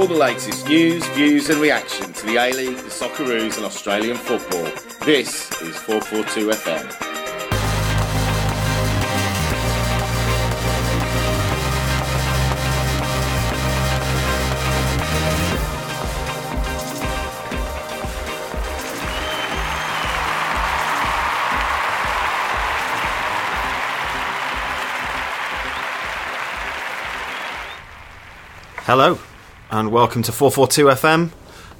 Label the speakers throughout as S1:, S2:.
S1: All the latest news, views, and reaction to the A League, the Socceroos, and Australian football. This is 442 FM.
S2: Hello, and welcome to 442 FM.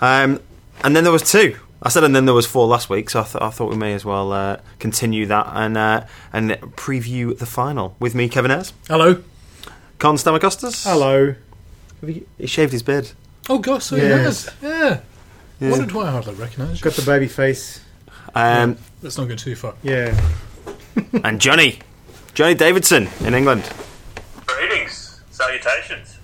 S2: Um, and then there was two. I said, and then there was four last week, so I, th- I thought we may as well uh, continue that and uh, and preview the final with me, Kevin Ayres,
S3: Hello.
S2: Con Stamacostas.
S4: Hello.
S2: He he shaved his beard.
S3: Oh gosh, so
S4: Yes.
S3: yes. yeah.
S2: Yeah.
S3: Wondered why I hardly recognise you.
S4: Got the baby face.
S2: Um,
S3: Let's not go too far.
S4: Yeah.
S2: and Johnny, Johnny Davidson in England.
S5: Greetings, salutations.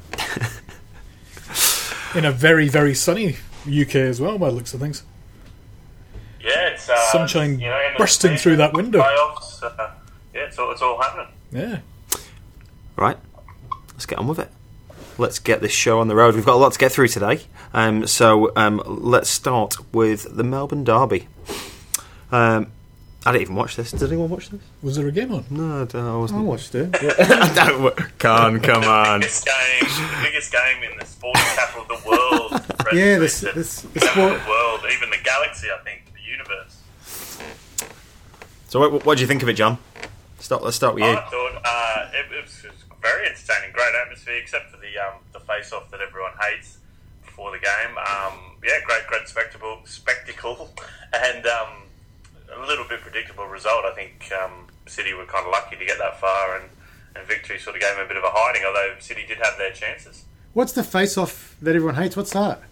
S3: In a very, very sunny UK as well, by the looks of things.
S5: Yeah, it's uh,
S3: Sunshine
S5: you know, end
S3: bursting
S5: the
S3: through that window.
S5: Playoffs, uh, yeah, it's all, it's all happening.
S3: Yeah.
S2: Right, let's get on with it. Let's get this show on the road. We've got a lot to get through today. Um, so um, let's start with the Melbourne Derby. Um, I didn't even watch this. Did anyone watch this?
S3: Was there a game on?
S2: No, I don't- I
S4: I
S2: wasn't.
S4: I watched it.
S2: I Don't wa- Con, come on.
S5: Biggest game, the biggest game in the sporting capital of the world.
S4: Yeah, this-
S5: the
S4: this- the
S5: capital
S4: sport-
S5: of the world, even the galaxy. I think the universe.
S2: So, what, what do you think of it, John? Start. Let's start with you.
S5: I thought uh, it, it was, it was very entertaining, great atmosphere, except for the um, the face off that everyone hates before the game. Um, yeah, great, great spectacle, spectacle, and um, a little bit predictable result. I think um, City were kind of lucky to get that far, and, and victory sort of gave them a bit of a hiding. Although City did have their chances.
S4: What's the face off that everyone hates? What's that?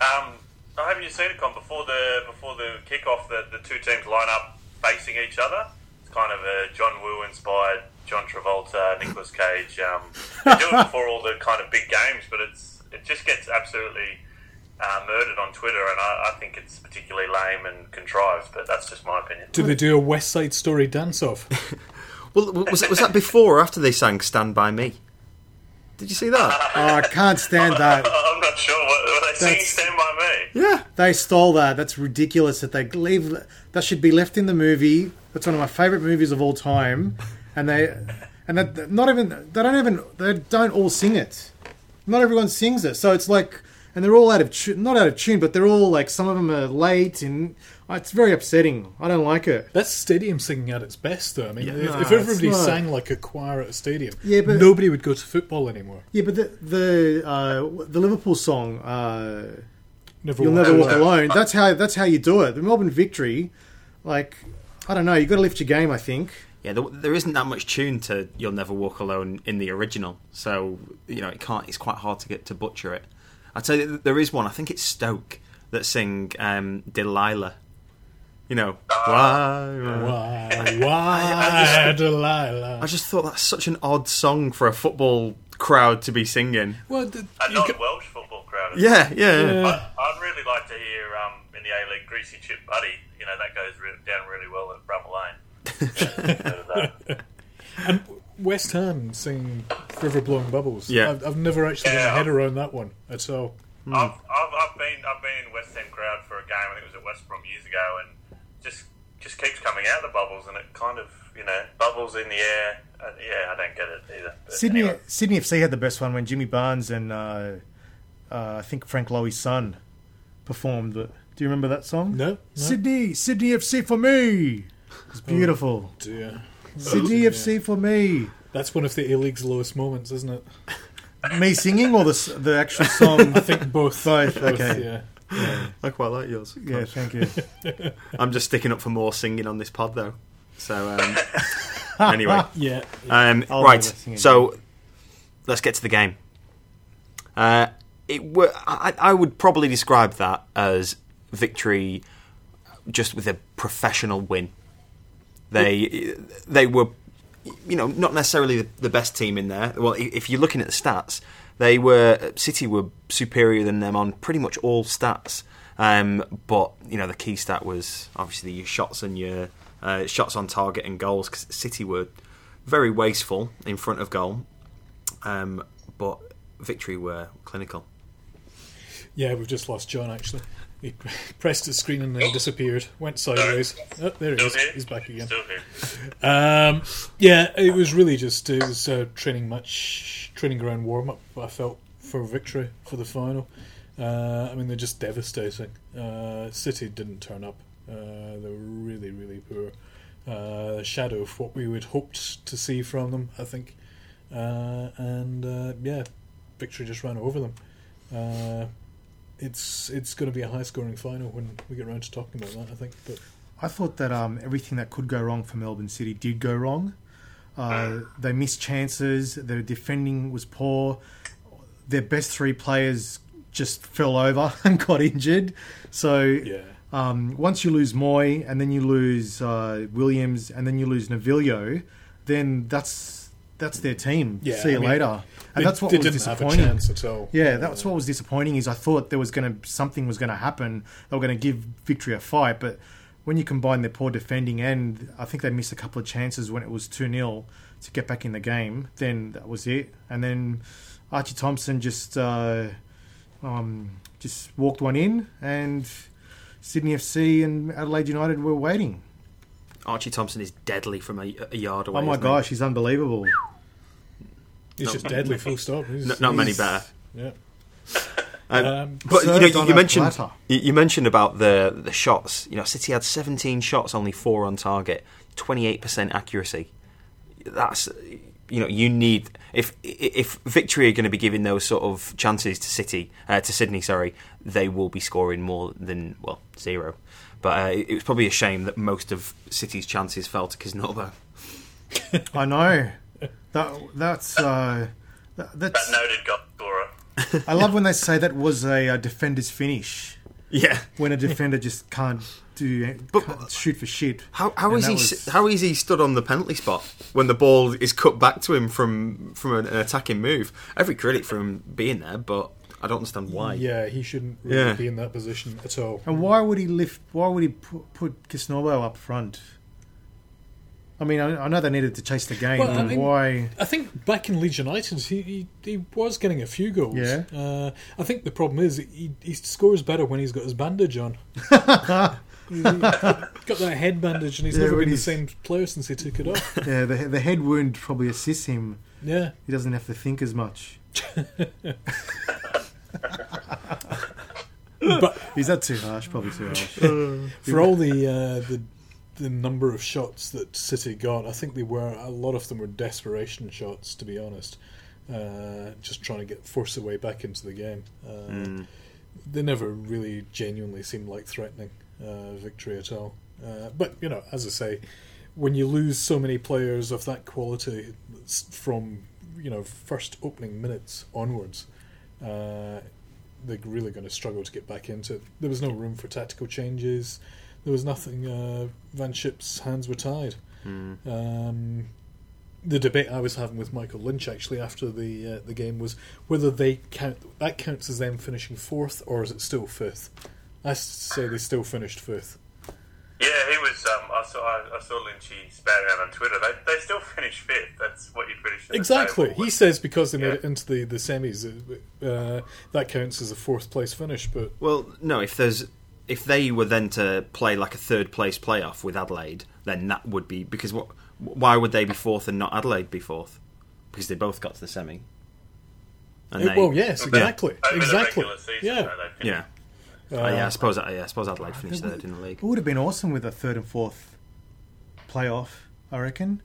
S5: Um, I haven't you seen it, Con? Before the before the kickoff, the, the two teams line up facing each other. It's kind of a John Woo inspired John Travolta, Nicolas Cage. Um, they do it before all the kind of big games, but it's it just gets absolutely uh, murdered on Twitter, and I, I think it's particularly lame and contrived. But that's just my opinion.
S3: Did they do a West Side Story dance off?
S2: Well, was was that before or after they sang "Stand by Me"? Did you see that?
S4: Oh, I can't stand that.
S5: I'm not sure. What, were they singing "Stand by Me"?
S2: yeah.
S4: They stole that. That's ridiculous that they leave. That should be left in the movie. That's one of my favorite movies of all time. And they, and that not even they don't even they don't all sing it. Not everyone sings it. So it's like, and they're all out of tune. Not out of tune, but they're all like some of them are late, and uh, it's very upsetting. I don't like it.
S3: That's stadium singing at its best, though. I mean, if,
S4: no,
S3: if everybody
S4: it's not.
S3: sang like a choir at a stadium,
S4: Yeah, but-
S3: nobody would go to football anymore.
S4: Yeah, but the the uh, the Liverpool song. Uh,
S3: Never
S4: You'll
S3: walk
S4: never walk
S3: alone.
S4: alone. That's how that's how you do it. The Melbourne victory, like I don't know, you got to lift your game. I think.
S2: Yeah, there, there isn't that much tune to "You'll Never Walk Alone" in the original, so you know it can't. It's quite hard to get to butcher it. I'd say that there is one. I think it's Stoke that sing um, "Delilah." You know, why?
S3: Why, why, Delilah?
S2: I just thought that's such an odd song for a football crowd to be singing.
S3: Well, the,
S5: A
S3: you
S5: non-Welsh football crowd. as
S2: Yeah, yeah.
S3: Yeah.
S5: I- I'd really like to hear um, in the A League Greasy Chip Butty. You know that goes re- down really well at Bramall Lane. Heard of that.
S3: And West Ham sing River Blowing Bubbles.
S2: Yeah.
S3: I've, I've never actually got
S5: Yeah.
S3: my head around that one at all.
S5: I've, I've, I've been I've been in West End crowd for a game. I think it was at West Brom years ago, and just just keeps coming out of the bubbles, and it kind of you know bubbles in the air. Uh, yeah, I don't get it either.
S4: Sydney
S5: anyway.
S4: Sydney FC had the best one when Jimmy Barnes and uh, uh, I think Frank Lowy's son performed. The, do you remember that song?
S3: No, no.
S4: Sydney Sydney FC for me. It's beautiful.
S3: Dear.
S4: Sydney FC for me.
S3: That's one of the A League's lowest moments, isn't it?
S4: Me singing or the the actual song?
S3: I think both.
S4: Both,
S3: Both,
S4: okay.
S3: Yeah.
S2: I quite like yours.
S4: yeah, thank you.
S2: I'm just sticking up for more singing on this pod, though. So um, anyway,
S3: Yeah.
S2: um, right.
S4: never sing again.
S2: So let's get to the game. Uh, it were, I, I would probably describe that as victory, just with a professional win. They they were, you know, not necessarily the, best team in there. Well, if you're looking at the stats, they were City were superior than them on pretty much all stats. Um, but you know, the key stat was obviously your shots and your uh, shots on target and goals. Because City were very wasteful in front of goal, um, but victory were clinical.
S3: Yeah, we've just lost John. Actually, he pressed his screen and then disappeared. Went sideways. Oh, there he is. He's back again. Um, yeah, it was really just it was a training match, training ground warm up. I felt for victory for the final. Uh, I mean, they're just devastating. Uh, City didn't turn up. Uh, they were really, really poor. Uh, shadow of what we would hoped to see from them, I think. Uh, and uh, yeah, victory just ran over them. It's it's going to be a high scoring final when we get around to talking about that. I think, but
S4: I thought that um, everything that could go wrong for Melbourne City did go wrong. Uh, they missed chances. Their defending was poor. Their best three players just fell over and got injured. So
S3: yeah,
S4: um, once you lose Mooy and then you lose uh, Williams and then you lose Novillo, then that's that's their team.
S3: Yeah,
S4: See you
S3: I mean,
S4: later. And that's what was
S3: didn't have a
S4: disappointing. Yeah, that's what was disappointing. Is I thought there was going to something was going to happen. They were going to give victory a fight, but when you combine their poor defending and I think they missed a couple of chances when it was two 0 to get back in the game, then that was it. And then Archie Thompson just uh, um, just walked one in, and Sydney FC and Adelaide United were waiting.
S2: Archie Thompson is deadly from a, a yard away.
S4: Oh my
S2: isn't he?
S4: gosh, he's unbelievable.
S3: He's
S2: No.
S3: just deadly, full stop. He's-
S2: N- not many better.
S3: Yeah.
S2: Um,
S3: Um,
S2: but you know, you, you mentioned you, you mentioned about the the shots. You know, City had 17 shots, only four on target, 28 percent accuracy. That's you know, you need if if Victory are going to be giving those sort of chances to City uh, to Sydney, sorry, they will be scoring more than well zero. But uh, it, it was probably a shame that most of City's chances fell to Kisnorbo.
S4: I know. That that's uh, that,
S5: That
S4: that's.
S5: noted goal scorer.
S4: I love when they say that was a, uh defender's finish.
S2: Yeah.
S4: When a defender just can't do
S2: But-
S4: can't shoot for shit.
S2: How how
S4: And
S2: is he
S4: was-
S2: how is he stood on the penalty spot when the ball is cut back to him from from an, an attacking move? Every credit for him being there, but I don't understand why.
S3: Yeah, he shouldn't really
S2: Yeah.
S3: be in that position at all.
S4: And why would he lift? Why would he put, put Kisnorbo up front? I mean, I, I know they needed to chase the game,
S3: Well, I mean-
S4: why?
S3: I think back in Leeds United, he, he, he was getting a few goals.
S4: Yeah.
S3: Uh, I think the problem is he, he scores better when he's got his bandage on. He's got that head bandage, and he's
S4: Yeah,
S3: never
S4: when
S3: been the same player since he took it off.
S4: Yeah, the the head wound probably assists him.
S3: Yeah.
S4: He doesn't have to think as much.
S3: But
S4: Is that too harsh? Probably too harsh.
S3: for all the uh, the the number of shots that City got, I think they were a lot of them were desperation shots. To be honest, uh, just trying to get force their way back into the game. Uh, They never really genuinely seemed like threatening uh, victory at all. Uh, but you know, as I say, when you lose so many players of that quality from you know first opening minutes onwards. Uh, they're really going to struggle to get back into it. There was no room for tactical changes. There was nothing. Uh, Van 't Schip's hands were tied. Um, the debate I was having with Michael Lynch actually after the uh, the game was whether they count that counts as them finishing fourth or is it still fifth. I say they still finished fifth.
S5: Yeah, he was. Um, I saw. I, I saw Lynchy spat around on Twitter. They, they still finished fifth. That's what you finished. at the
S3: Exactly.
S5: table.
S3: He says because they made it into the the semis, uh, that counts as a fourth place finish. But
S2: Well, no, if there's if they were then to play like a third place playoff with Adelaide, then that would be because what? Why would they be fourth and not Adelaide be fourth? Because they both got to the semi. And
S3: Uh,
S2: they-
S3: well, yes, exactly,
S5: Over
S3: exactly.
S5: regular season,
S3: Yeah.
S5: though, they finished.
S2: yeah. Oh, yeah, I suppose. Yeah, I suppose Adelaide finished third in the league.
S4: It would have been awesome with a third and fourth playoff. I reckon.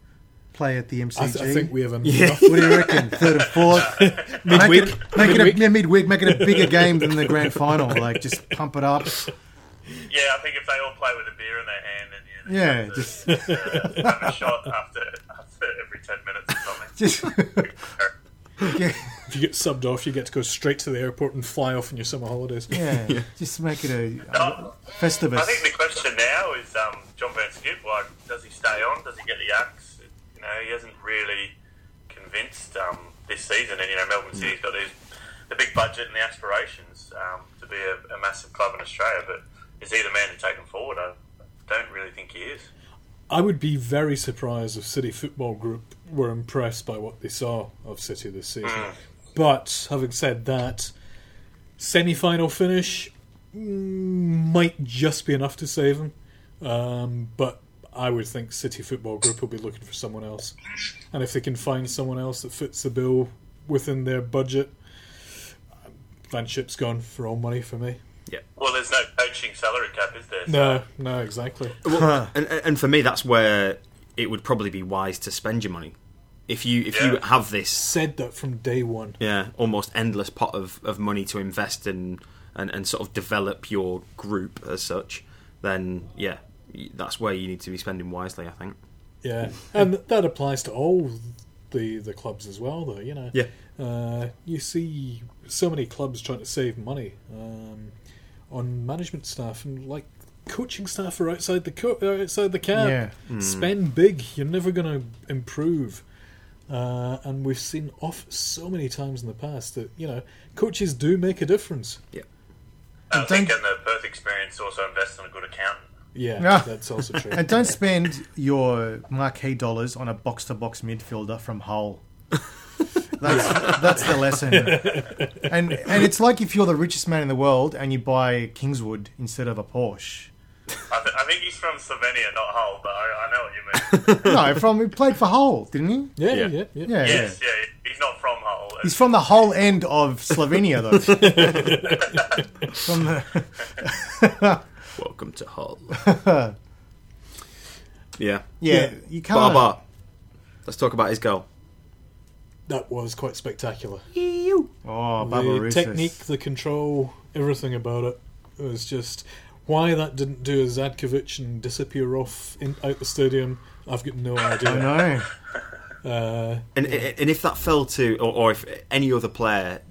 S4: Play at the MCG.
S3: I, th- I think we have enough.
S2: Yeah.
S4: What do you reckon? Third and fourth,
S3: Midweek.
S4: Make it, make it
S3: Midweek.
S4: a, yeah, midweek. Make it a bigger game than the grand final. Like just pump it up.
S5: Yeah, I think if they all play with a beer in their hand and you
S4: Yeah,
S5: have to,
S4: just-
S5: uh, have a shot after after every ten minutes or something.
S4: Just yeah,
S3: If you get subbed off, you get to go straight to the airport and fly off on your summer holidays.
S4: yeah, just make it a,
S5: No,
S4: a Festivus.
S5: I think the question now is um, John Van 't Schip. Like, does he stay on? Does he get the axe? You know, he hasn't really convinced um, this season. And you know, Melbourne City's got these, the big budget and the aspirations um, to be a, a massive club in Australia. But is he the man to take them forward? I don't really think he is.
S3: I would be very surprised if City Football Group were impressed by what they saw of City this season. But having said that, Semi-final finish mm, might just be enough to save them, um, but I would think City Football Group will be looking for someone else, and if they can find someone else that fits the bill within their budget, Van 't Schip's gone for all money for me. Yeah.
S5: Well, there's no coaching salary cap, is there?
S3: No, no, exactly.
S2: Well, and, and for me, that's where it would probably be wise to spend your money. If you if you have this
S3: Said that from day one.
S2: yeah almost endless pot of, of money to invest in and, and sort of develop your group as such, then yeah, that's where you need to be spending wisely. I think.
S3: Yeah, and that applies to all the the clubs as well, though. You know,
S2: Yeah.
S3: uh, you see so many clubs trying to save money um, on management staff and like coaching staff are outside the co- uh, outside the cap.
S4: Yeah.
S3: Spend big. You're never going to improve. Uh, and we've seen off so many times in the past that you know coaches do make a difference.
S2: Yeah.
S5: I
S4: And
S5: think
S4: don't-
S5: in the Perth experience, also invest in a good accountant.
S3: Yeah,
S4: Yeah.
S3: that's also true.
S4: And don't spend your marquee dollars on a box to box midfielder from Hull. That's that's the lesson. And and it's like if you're the richest man in the world and you buy Kingswood instead of a Porsche.
S5: I, th- I think he's from Slovenia, not Hull, but I, I know what you mean.
S4: No, from he played for Hull, didn't he?
S3: yeah,
S2: Yeah.
S3: yeah, yeah, yeah.
S4: Yeah,
S5: yes, yeah, he's not from Hull.
S4: He's from the whole end of Slovenia, though. from the
S2: Welcome to Hull. yeah.
S4: yeah, you can't.
S2: Barber. Let's talk about his goal.
S3: That was quite spectacular.
S4: Oh,
S3: the
S4: Barbarouses.
S3: technique, the control, everything about it. It was just why that didn't do a Zadkovic and disappear off in, out the stadium. I've got no idea.
S4: I
S3: idea.
S4: know.
S3: Uh,
S2: And and if that fell to, or, or if any other player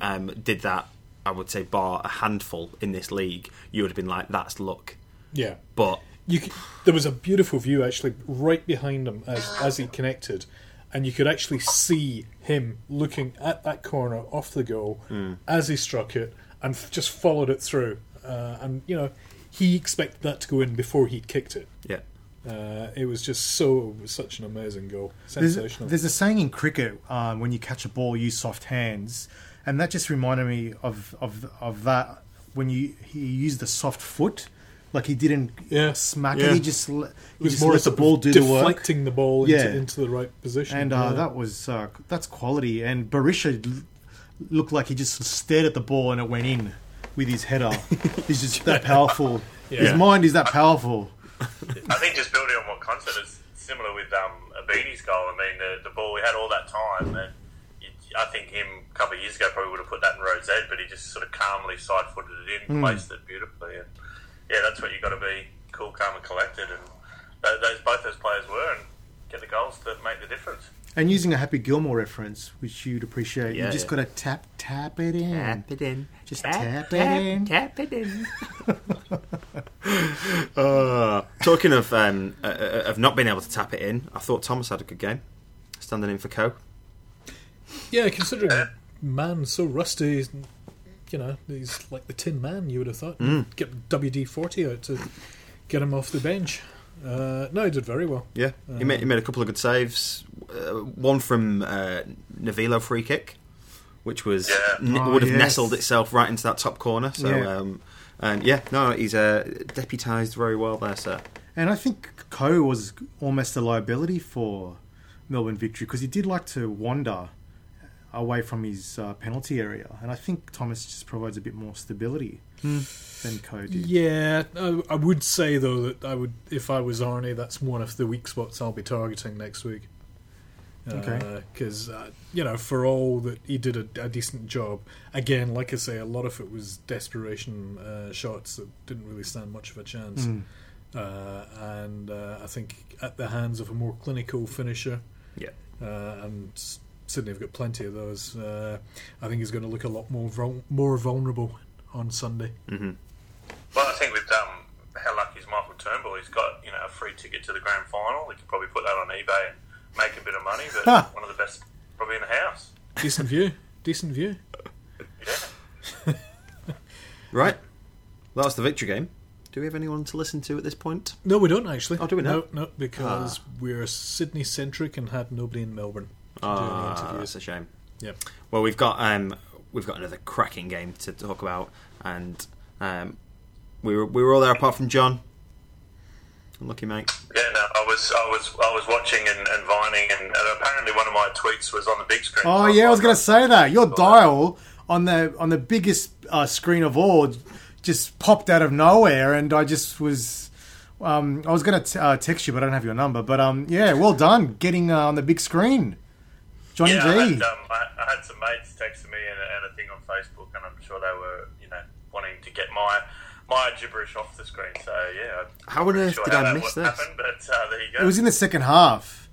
S2: um, did that, I would say bar a handful in this league, you would have been like, "That's luck."
S3: yeah,
S2: But
S3: you could, there was a beautiful view actually right behind him as as he connected, and you could actually see him looking at that corner off the goal as he struck it and just followed it through. Uh, and you know, he expected that to go in before he'd kicked it.
S2: yeah,
S3: Uh, it was just so was such an amazing goal, sensational.
S4: there's a saying in cricket um, when you catch a ball, use soft hands, and that just reminded me of of of that when you he used the soft foot, like he didn't
S3: Yeah.
S4: smack
S2: Yeah.
S4: it. He just l-
S3: It was
S4: just
S3: more
S4: let the ball do the work.
S3: deflecting the ball into,
S4: Yeah.
S3: into the right position.
S4: And uh,
S3: yeah.
S4: that was uh, that's quality. And Berisha looked like he just stared at the ball and it went in with his header. He's just that powerful. His mind is that powerful.
S5: I think just building on what Con said is similar with um, Ibini's goal. I mean, the, the ball, we had all that time, and you, I think him a couple of years ago probably would have put that in Rhodes' Edge, but he just sort of calmly side footed it in, placed it beautifully. And yeah, that's what you've got to be cool, calm, and collected. And those both those players were, and get the goals that make the difference.
S4: And using a Happy Gilmore reference, which you'd appreciate,
S2: Yeah,
S4: you just
S2: yeah.
S4: got to tap tap it in.
S2: Tap it in,
S4: Just tap, it in.
S2: tap it in. uh, talking of um, uh, uh, of not being able to tap it in, I thought Thomas had a good game, standing in for Coe.
S3: yeah, considering man so rusty, you know, he's like the Tin Man. You would have thought
S2: Mm.
S3: get WD forty out to get him off the bench. Uh, no, he did very well.
S2: Yeah, he made, he made a couple of good saves. Uh, one from uh, Novillo free kick, which was
S5: Yeah.
S2: n-
S4: Oh,
S2: would have
S4: yes.
S2: nestled itself right into that top corner. So,
S4: Yeah.
S2: um, and yeah, no, he's uh, deputised very well there, sir.
S4: And I think Coe was almost a liability for Melbourne victory because he did like to wander away from his uh, penalty area, and I think Thomas just provides a bit more stability than Coe did.
S3: Yeah, I, I would say though that I would, if I was Arnie, that's one of the weak spots I'll be targeting next week.
S4: Okay.
S3: Because uh, you know, for all that he did a, a decent job, again, like I say, a lot of it was desperation uh, shots that didn't really stand much of a chance.
S4: Mm.
S3: Uh, and uh, I think at the hands of a more clinical finisher,
S2: Yeah.
S3: uh, and Sydney have got plenty of those. Uh, I think he's going to look a lot more vul- more vulnerable on Sunday.
S2: hmm
S5: Well, I think with um, how lucky is Michael Turnbull? He's got you know a free ticket to the grand final. He could probably put that on eBay and make a bit of money. But
S4: Ha.
S5: one of the best probably in the house.
S3: Decent view, decent view.
S5: Yeah.
S2: Right, that was the victory game. Do we have anyone to listen to at this point?
S3: No, we don't actually.
S2: Oh, do we not?
S3: No, no, because we're Sydney centric and had nobody in Melbourne to do any
S2: Ah,
S3: interviews.
S2: that's a shame.
S3: Yep.
S2: Well, we've got um, we've got another cracking game to talk about, and um, we were we were all there apart from John. Lucky mate.
S5: Yeah, no, I was, I was, I was watching and, and vining, and, and apparently one of my tweets was on the big screen.
S4: Oh yeah, I was going to say that your dial on the on the biggest uh, screen of all just popped out of nowhere, and I just was. Um, I was going to uh, text you, but I don't have your number. But um, yeah, well done getting uh, on the big screen, Johnny
S5: Yeah, I
S4: G.
S5: had, um, I, I had some mates texting me and, and a thing on Facebook, and I'm sure they were, you know, wanting to get my my gibberish off the screen. So yeah, I'm
S2: How on
S5: not
S2: earth
S5: sure
S2: did I miss
S5: would
S2: this?
S5: happen, but uh, there you go.
S4: It was in the second half.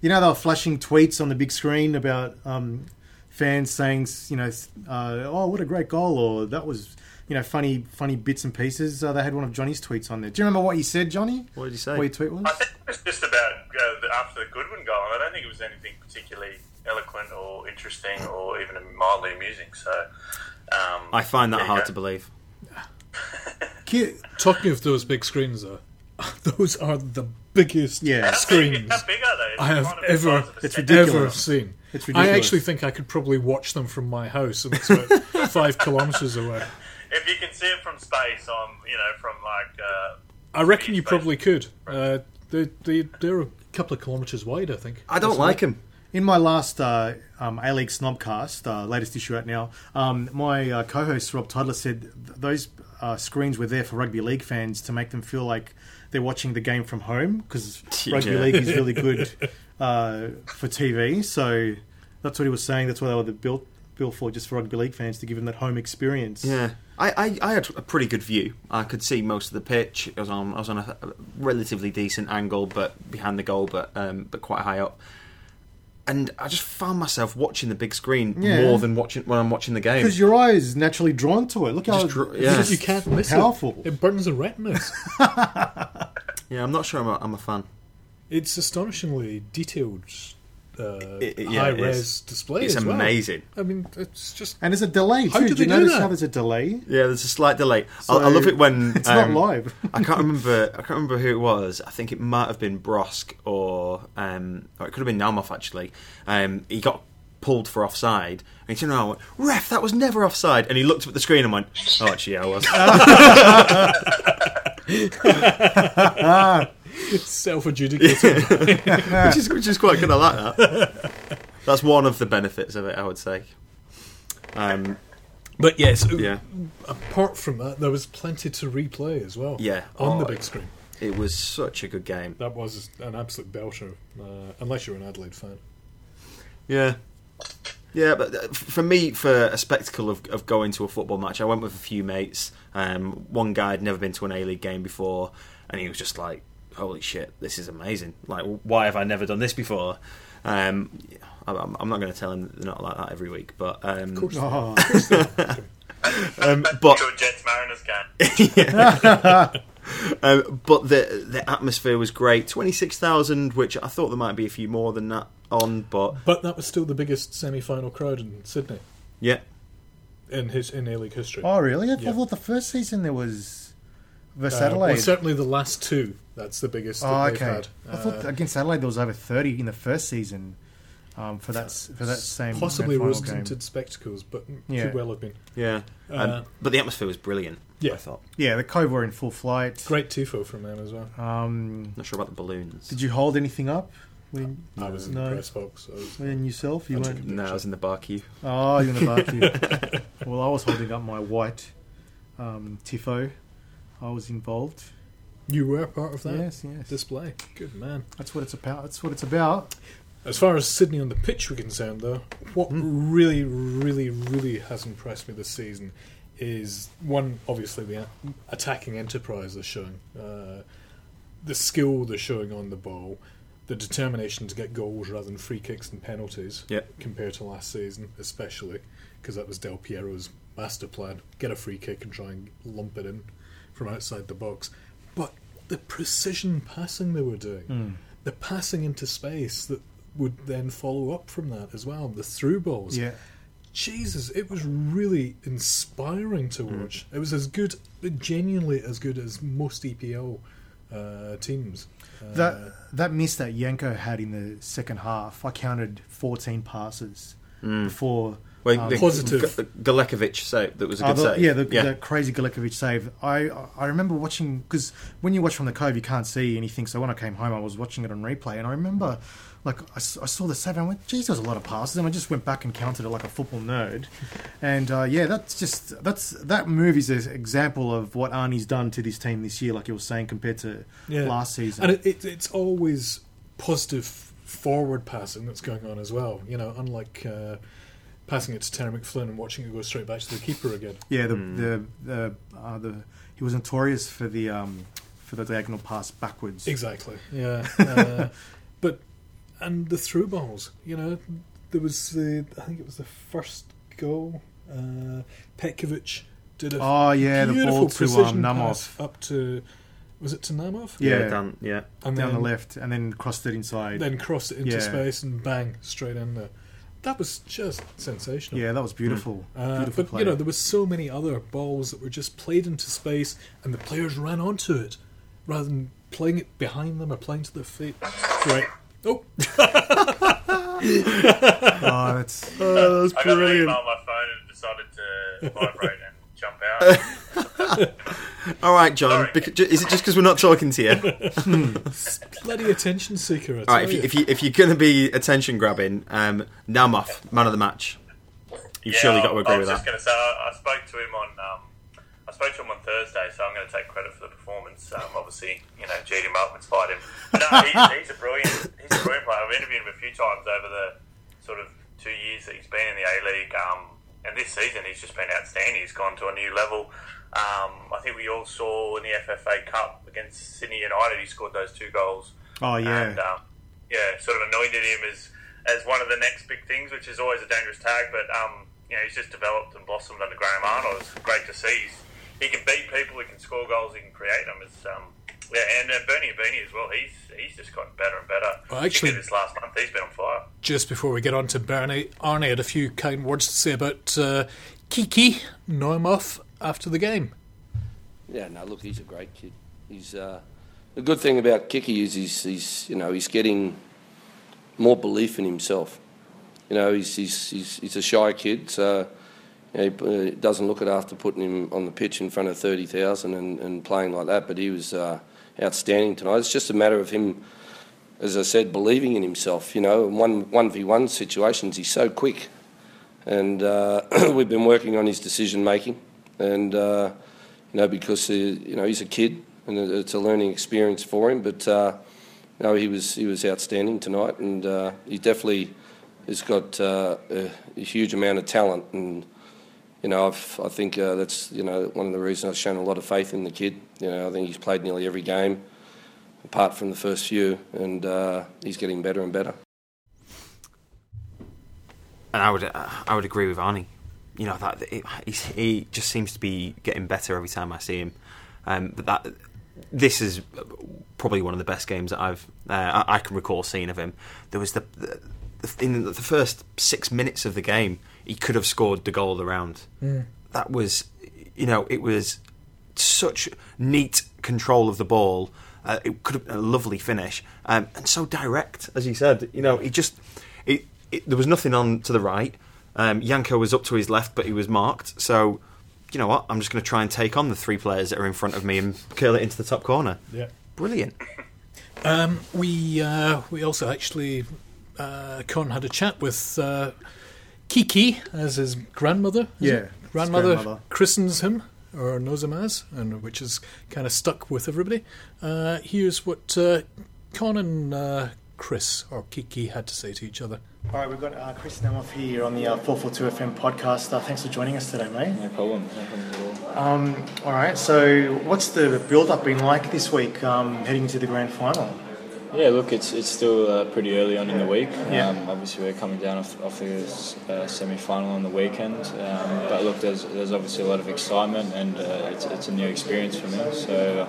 S4: You know, they were flashing tweets on the big screen about um, fans saying, you know, uh, "Oh, what a great goal!" or "That was, you know, funny, funny bits and pieces." Uh, they had one of Johnny's tweets on there. Do you remember what you said, Johnny?
S2: What did you say?
S4: What your tweet was?
S5: I think it was just about uh, the, after the Goodwin goal. I don't think it was anything particularly eloquent or interesting or even mildly amusing. So um,
S2: I find that hard
S5: go.
S2: to believe.
S4: Ki-
S3: Talking of those big screens, though, those are the biggest
S4: Yeah.
S5: How big,
S3: screens
S5: how big are?
S3: I have
S5: Kind of the
S3: ever-
S5: size
S4: It's
S5: centre.
S4: ridiculous.
S3: ever seen.
S4: It's
S3: I actually think I could probably watch them from my house, and it's about five kilometres away.
S5: If you can see it from space, on you know, from like. Uh,
S3: I reckon you probably could. Uh, they, they, they're a couple of kilometres wide, I think.
S2: I don't like them.
S4: In my last uh, um, A League Snobcast, uh, latest issue out now, um, my uh, co-host Rob Toddler said those uh, screens were there for rugby league fans to make them feel like they're watching the game from home because rugby league is really good uh, for TV. So that's what he was saying. That's why they were the built built for just for rugby league fans to give them that home experience.
S2: Yeah, I, I, I had a pretty good view. I could see most of the pitch. I was on I was on a, a relatively decent angle, but behind the goal, but um, but quite high up. And I just found myself watching the big screen
S4: Yeah.
S2: more than watching when I'm watching the game.
S4: Because your eye is naturally drawn to it. Look how
S2: Just dr- yeah.
S4: it's
S3: You can't miss
S4: powerful.
S3: it. It burns the retinas.
S2: Yeah, I'm not sure I'm a, I'm a fan.
S3: it's astonishingly detailed, uh,
S2: It- it- yeah,
S3: high res
S2: is.
S3: display.
S2: It's
S3: as well.
S2: amazing.
S3: I mean, it's just
S4: And there's a delay too.
S3: How do
S4: do
S3: they
S4: you
S3: do
S4: notice
S3: that?
S4: how there's a delay?
S2: Yeah, there's a slight delay.
S4: So
S2: I, I love it when
S4: it's not
S2: um,
S4: live.
S2: I can't remember. I can't remember who it was. I think it might have been Brosque or um, or it could have been Naumoff actually. Um, he got pulled for offside, and he turned around and went, "Ref, that was never offside." And he looked up at the screen and went, "Oh, actually, yeah, I was."
S3: self-adjudicated.
S2: which is which is quite good. I like that. That's one of the benefits of it, I would say. Um,
S3: but yes,
S2: yeah,
S3: apart from that, there was plenty to replay as well.
S2: Yeah.
S3: on the
S2: Oh,
S3: big screen.
S2: it was such a good game.
S3: That was an absolute belter, uh, unless you're an Adelaide fan.
S2: Yeah. Yeah, but uh, for me, for a spectacle of, of going to a football match, I went with a few mates. Um, one guy had never been to an A League game before, and he was just like, "Holy shit, this is amazing! Like, why have I never done this before?" Um, I- I'm, I'm not going to tell him they're not like that every week, but um,
S4: Oh,
S2: um, but
S5: to Jets Mariners game.
S2: um, but the the atmosphere was great. Twenty six thousand, which I thought there might be a few more than that on, but
S3: But that was still the biggest semi-final crowd in Sydney
S2: yeah,
S3: in his in A League history.
S4: oh really? I
S3: Yeah.
S4: thought the first season there was versus
S3: Uh,
S4: Adelaide.
S3: well, certainly the last two. That's the biggest that
S4: oh,
S3: they've
S4: okay.
S3: had.
S4: I thought
S3: Uh,
S4: against Adelaide there was over thirty in the first season. Um, for that for that same
S3: possibly
S4: grand
S3: rose tinted spectacles, but
S4: Yeah.
S3: could well have been.
S2: yeah. Um,
S3: Uh,
S2: but the atmosphere was brilliant.
S3: Yeah.
S2: I thought.
S4: Yeah, the Cove were in full flight.
S3: Great tifo from them as well.
S4: Um,
S2: Not sure about the balloons.
S4: did you hold anything up? When,
S3: I was in
S4: no.
S3: the press box. So I was,
S4: when yourself? You
S3: I
S4: weren't.
S2: No, I was in the bar queue.
S4: Oh, you're in the barbecue. well, I was holding up my white um, tifo. I was involved.
S3: you were part of that
S4: Yes, yes.
S3: display. Good man.
S4: That's what it's about. That's what it's about.
S3: As far as Sydney on the pitch were concerned, though, what
S4: Hmm.
S3: really, really, really has impressed me this season is one, obviously, the a- attacking enterprise they're showing, uh, the skill they're showing on the ball, the determination to get goals rather than free kicks and penalties,
S2: Yeah.
S3: compared to last season, especially because that was Del Piero's master plan: get a free kick and try and lump it in from outside the box. But the precision passing they were doing, the passing into space that would then follow up from that as well, the through balls.
S4: Yeah.
S3: Jesus, it was really inspiring to watch. It was as good, genuinely as good as most EPL uh, teams. Uh,
S4: That that miss that Janko had in the second half, I counted 14 passes. before.
S2: Well,
S4: um,
S2: the
S3: Positive.
S2: G- Galekovic save that was a
S4: Oh,
S2: good
S4: the-
S2: save.
S4: yeah, the, the crazy Galekovic save. I I remember watching because when you watch from the cove, you can't see anything. So when I came home, I was watching it on replay, and I remember, like, I saw the save, and I went, "Geez, there's a lot of passes." And I just went back and counted it like a football nerd. And uh, yeah, that's just that's that movie's an example of what Arnie's done to this team this year, like you were saying, compared to last season.
S3: And it, it, it's always positive forward passing that's going on as well. You know, unlike uh, passing it to Terry McFlynn and watching it go straight back to the keeper again.
S4: Yeah, the the the, uh, the he was notorious for the um, for the diagonal pass backwards.
S3: Exactly. Yeah. Uh, but and the through balls. You know, there was the I think it was the first goal. Uh, Petkovic did a
S4: Oh yeah, the
S3: beautiful
S4: ball to
S3: precision
S4: um,
S3: pass
S4: Naumoff
S3: up to was it to Naumoff?
S4: Yeah.
S2: down, yeah.
S3: and
S4: down the left, and then crossed it inside.
S3: then crossed it into
S4: Yeah.
S3: space and bang straight in there. That was just sensational.
S4: yeah, that was beautiful.
S3: Uh,
S4: beautiful
S3: but
S4: play.
S3: you know there were so many other balls that were just played into space and the players ran onto it rather than playing it behind them or playing to their feet. Right. Oh,
S4: oh, that's
S5: I got an email on my phone and decided to vibrate and jump out.
S2: All right, John.
S5: Sorry.
S2: bec- is it just because we're not talking to you?
S3: bloody attention seeker! I
S2: All right, if you, if you if you're going to be attention grabbing, um, Naumoff, man of the match. You've surely got to
S5: I-
S2: agree
S5: I
S2: with
S5: was
S2: that.
S5: just going to say, I, I spoke to him on. Um, I spoke to him on Thursday, so I'm going to take credit for the performance. Um, obviously, you know, G'd him up, inspired him. But no, he's, he's a brilliant, he's a brilliant player. I've interviewed him a few times over the sort of two years that he's been in the A League, um, and this season he's just been outstanding. He's gone to a new level. Um, I think we all saw in the FFA Cup against Sydney United, he scored those two goals.
S4: oh yeah.
S5: and um, yeah, sort of anointed him as as one of the next big things, which is always a dangerous tag. But um, you know, he's just developed and blossomed under Graham Arnold. It's great to see. He's, he can beat people, he can score goals, he can create them. It's um, yeah, and uh, Bernie Ibini as well. He's he's just gotten better and better.
S3: Well, actually-
S5: this last month, he's been on fire.
S3: just before we get on to Bernie, Arnie had a few kind words to say about uh, Kiki Naumoff after the game.
S6: Yeah, no, look, he's a great kid. He's uh, the good thing about Kiki is he's, he's you know he's getting more belief in himself. You know, he's he's he's, he's a shy kid, so you know, he uh, doesn't look it after putting him on the pitch in front of thirty thousand and, and playing like that. But he was uh, outstanding tonight. It's just a matter of him, as I said, believing in himself. You know, in one one v one situations, he's so quick, and uh, we've been working on his decision making, and. Uh, you know, because uh, you know he's a kid and it's a learning experience for him. But uh, you know, he was he was outstanding tonight, and uh, he definitely has got uh, a, a huge amount of talent. And you know, I've, I think uh, that's you know one of the reasons I've shown a lot of faith in the kid. You know, I think he's played nearly every game, apart from the first few, and uh, he's getting better and better.
S2: And I would uh, I would agree with Arnie. You know that it, he just seems to be getting better every time I see him. Um, but that this is probably one of the best games that I've uh, I, I can recall seeing of him. There was the, the in the first six minutes of the game he could have scored the goal of the round. That was you know it was such neat control of the ball. Uh, it could have been a lovely finish um, and so direct, as you said. You know, he just it, it, there was nothing on to the right. Um, Janko was up to his left, but he was marked. So, you know what? I'm just going to try and take on the three players that are in front of me and curl it into the top corner.
S3: Yeah.
S2: Brilliant.
S3: Um, we uh, we also actually uh, Con had a chat with uh, Kiki as his grandmother.
S4: Yeah, his
S3: grandmother,
S4: grandmother.
S3: christens him or knows him as, and which is kind of stuck with everybody. Uh, here's what uh, Con and uh, Chris or Kiki had to say to each other.
S7: All right, we've got uh, Chris Naumoff here on the uh, 442 FM podcast. Uh, thanks for joining us today, mate.
S8: No problem. No problem at all.
S7: Um, all right, so what's the build-up been like this week, um, heading to the grand final?
S8: Yeah, look, it's it's still uh, pretty early on in the week.
S7: Yeah.
S8: Um, obviously, we're coming down off, off the uh, semi-final on the weekend. Um, but look, there's there's obviously a lot of excitement, and uh, it's it's a new experience for me. So,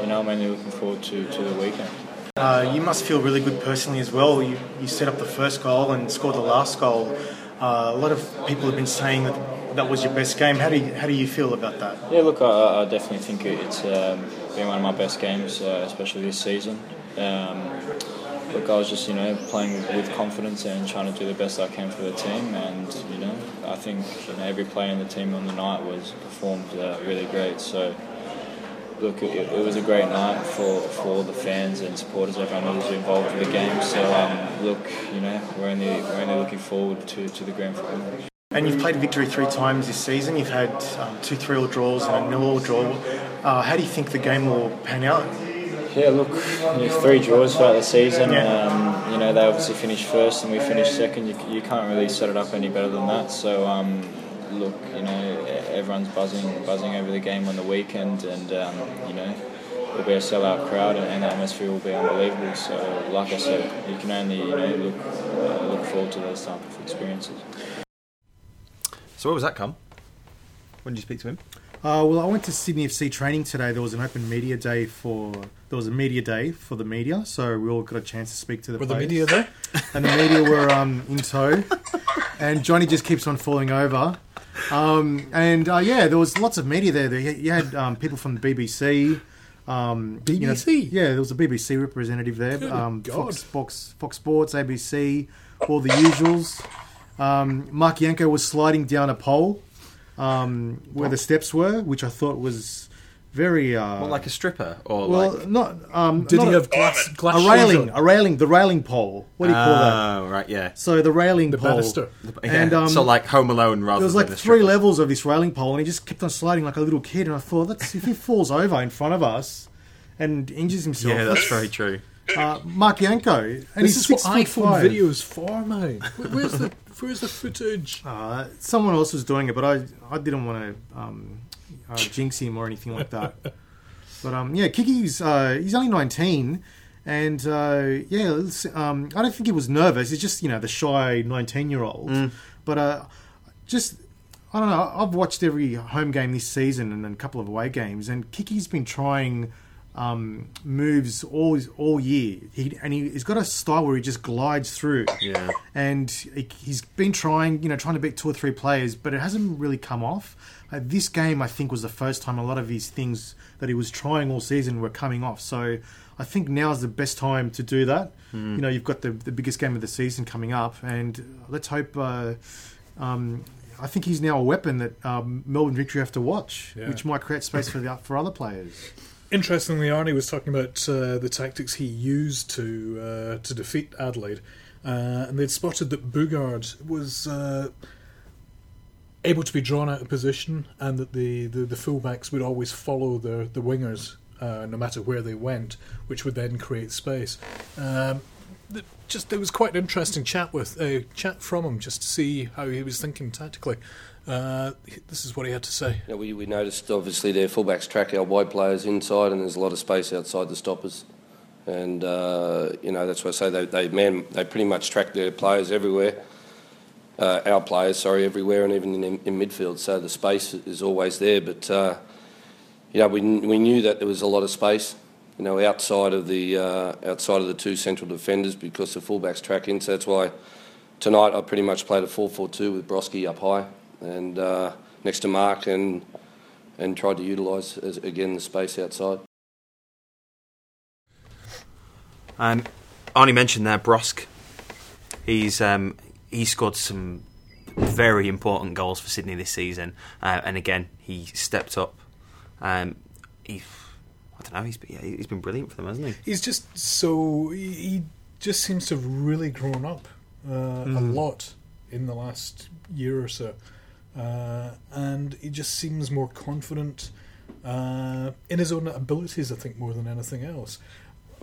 S8: you know, I'm only looking forward to, to the weekend.
S7: Uh, you must feel really good personally as well. You, you set up the first goal and scored the last goal. Uh, a lot of people have been saying that that was your best game. How do you, how do you feel about that?
S8: Yeah, look, I, I definitely think it's um, been one of my best games, uh, especially this season. Um, look, I was just you know playing with confidence and trying to do the best I can for the team, and you know I think you know every player in the team on the night was performed uh, really great. So look, it, it, was a great night for, for the fans and supporters, everyone who was involved with the game. So um, look, you know we're only we're only looking forward to, to the grand final.
S7: And you've played victory three times this season. You've had um, two three-all draws and a nil-all draw. Uh, how do you think the game will pan out?
S8: Yeah, look, you know, three draws throughout the season. Yeah. Um, you know, they obviously finished first and we finished second. You, you can't really set it up any better than that. So, um, look, you know, everyone's buzzing, buzzing over the game on the weekend, and um, you know, it'll be a sellout crowd, and the atmosphere will be unbelievable. So, like I said, you can only you know look uh, look forward to those type of experiences.
S2: So, where was that come? When did you speak to him?
S4: Uh, well, I went to Sydney FC training today. There was an open media day for there was a media day for the media, so we all got a chance to speak to the.
S3: Were
S4: players.
S3: the media there?
S4: And the media were um, in tow, and Johnny just keeps on falling over. Um, and uh, yeah, there was lots of media there. You had um, people from the BBC. Um,
S3: BBC.
S4: You know, yeah, there was a BBC representative there. Um. Fox, Fox, Fox Sports, ABC, all the usuals. Um, Marc Janko was sliding down a pole um, where the steps were, which I thought was very uh,
S2: What, like a stripper or
S4: well,
S2: like?
S4: not um,
S3: Did
S4: not
S3: he
S4: a,
S3: have glass, glass
S4: a railing,
S3: on?
S4: a railing, the railing pole. What do you call that?
S2: Oh, right, yeah.
S4: So the railing
S3: The
S4: pole.
S3: banister.
S2: Yeah,
S4: And, um,
S2: so like Home Alone rather
S4: There was like
S2: a
S4: three
S2: stripper.
S4: levels of this railing pole, and he just kept on sliding like a little kid. And I thought, that's, if he falls over in front of us and injures himself,
S2: Yeah, that's very true.
S4: uh, Marc Janko. And
S3: This
S4: he's
S3: is what
S4: six foot
S3: iPhone
S4: five.
S3: videos for, mate. Where's the Where's the footage?
S4: Uh, someone else was doing it, but I I didn't want to um, uh, jinx him or anything like that. But um, yeah, Kiki's uh, he's only nineteen, and uh, yeah, um, I don't think he was nervous. He's just you know the shy nineteen year old. But uh, just I don't know. I've watched every home game this season and a couple of away games, and Kiki's been trying um, moves all all year. He and he, he's got a style where he just glides through
S2: Yeah.
S4: and he- he's been trying, you know, trying to beat two or three players, but it hasn't really come off. Uh, this game, I think, was the first time a lot of these things that he was trying all season were coming off. So I think now is the best time to do that. You know, you've got the the biggest game of the season coming up, and let's hope. Uh, um, I think he's now a weapon that um, Melbourne Victory have to watch,
S3: Yeah.
S4: which might create space for the for other players.
S3: Interestingly, Arnie was talking about uh, the tactics he used to uh, to defeat Adelaide, uh, and they'd spotted that Bugard was uh, able to be drawn out of position, and that the, the, the fullbacks would always follow the the wingers uh, no matter where they went, which would then create space. Um, just was quite an interesting chat with uh, chat from him just to see how he was thinking tactically. Uh, this is what he had to say.
S6: Know, we, we noticed obviously their fullbacks track our wide players inside, and there's a lot of space outside the stoppers. And uh, you know that's why I say they they man they pretty much track their players everywhere. Uh, our players, sorry, everywhere, and even in, in midfield. So the space is always there. But uh, you know we we knew that there was a lot of space. You know outside of the uh, outside of the two central defenders because the fullbacks track in. So that's why tonight I pretty much played a 4-4-2 with Broski up high and uh, next to Mark and and tried to utilise again the space outside.
S2: Um, Arnie mentioned there Brosque. He's um, he scored some very important goals for Sydney this season, uh, and again he stepped up. Um, he, I don't know. He's yeah, he's been brilliant for them, hasn't he?
S3: He's just so he just seems to have really grown up uh, a lot in the last year or so, uh, and he just seems more confident uh, in his own abilities. I think more than anything else.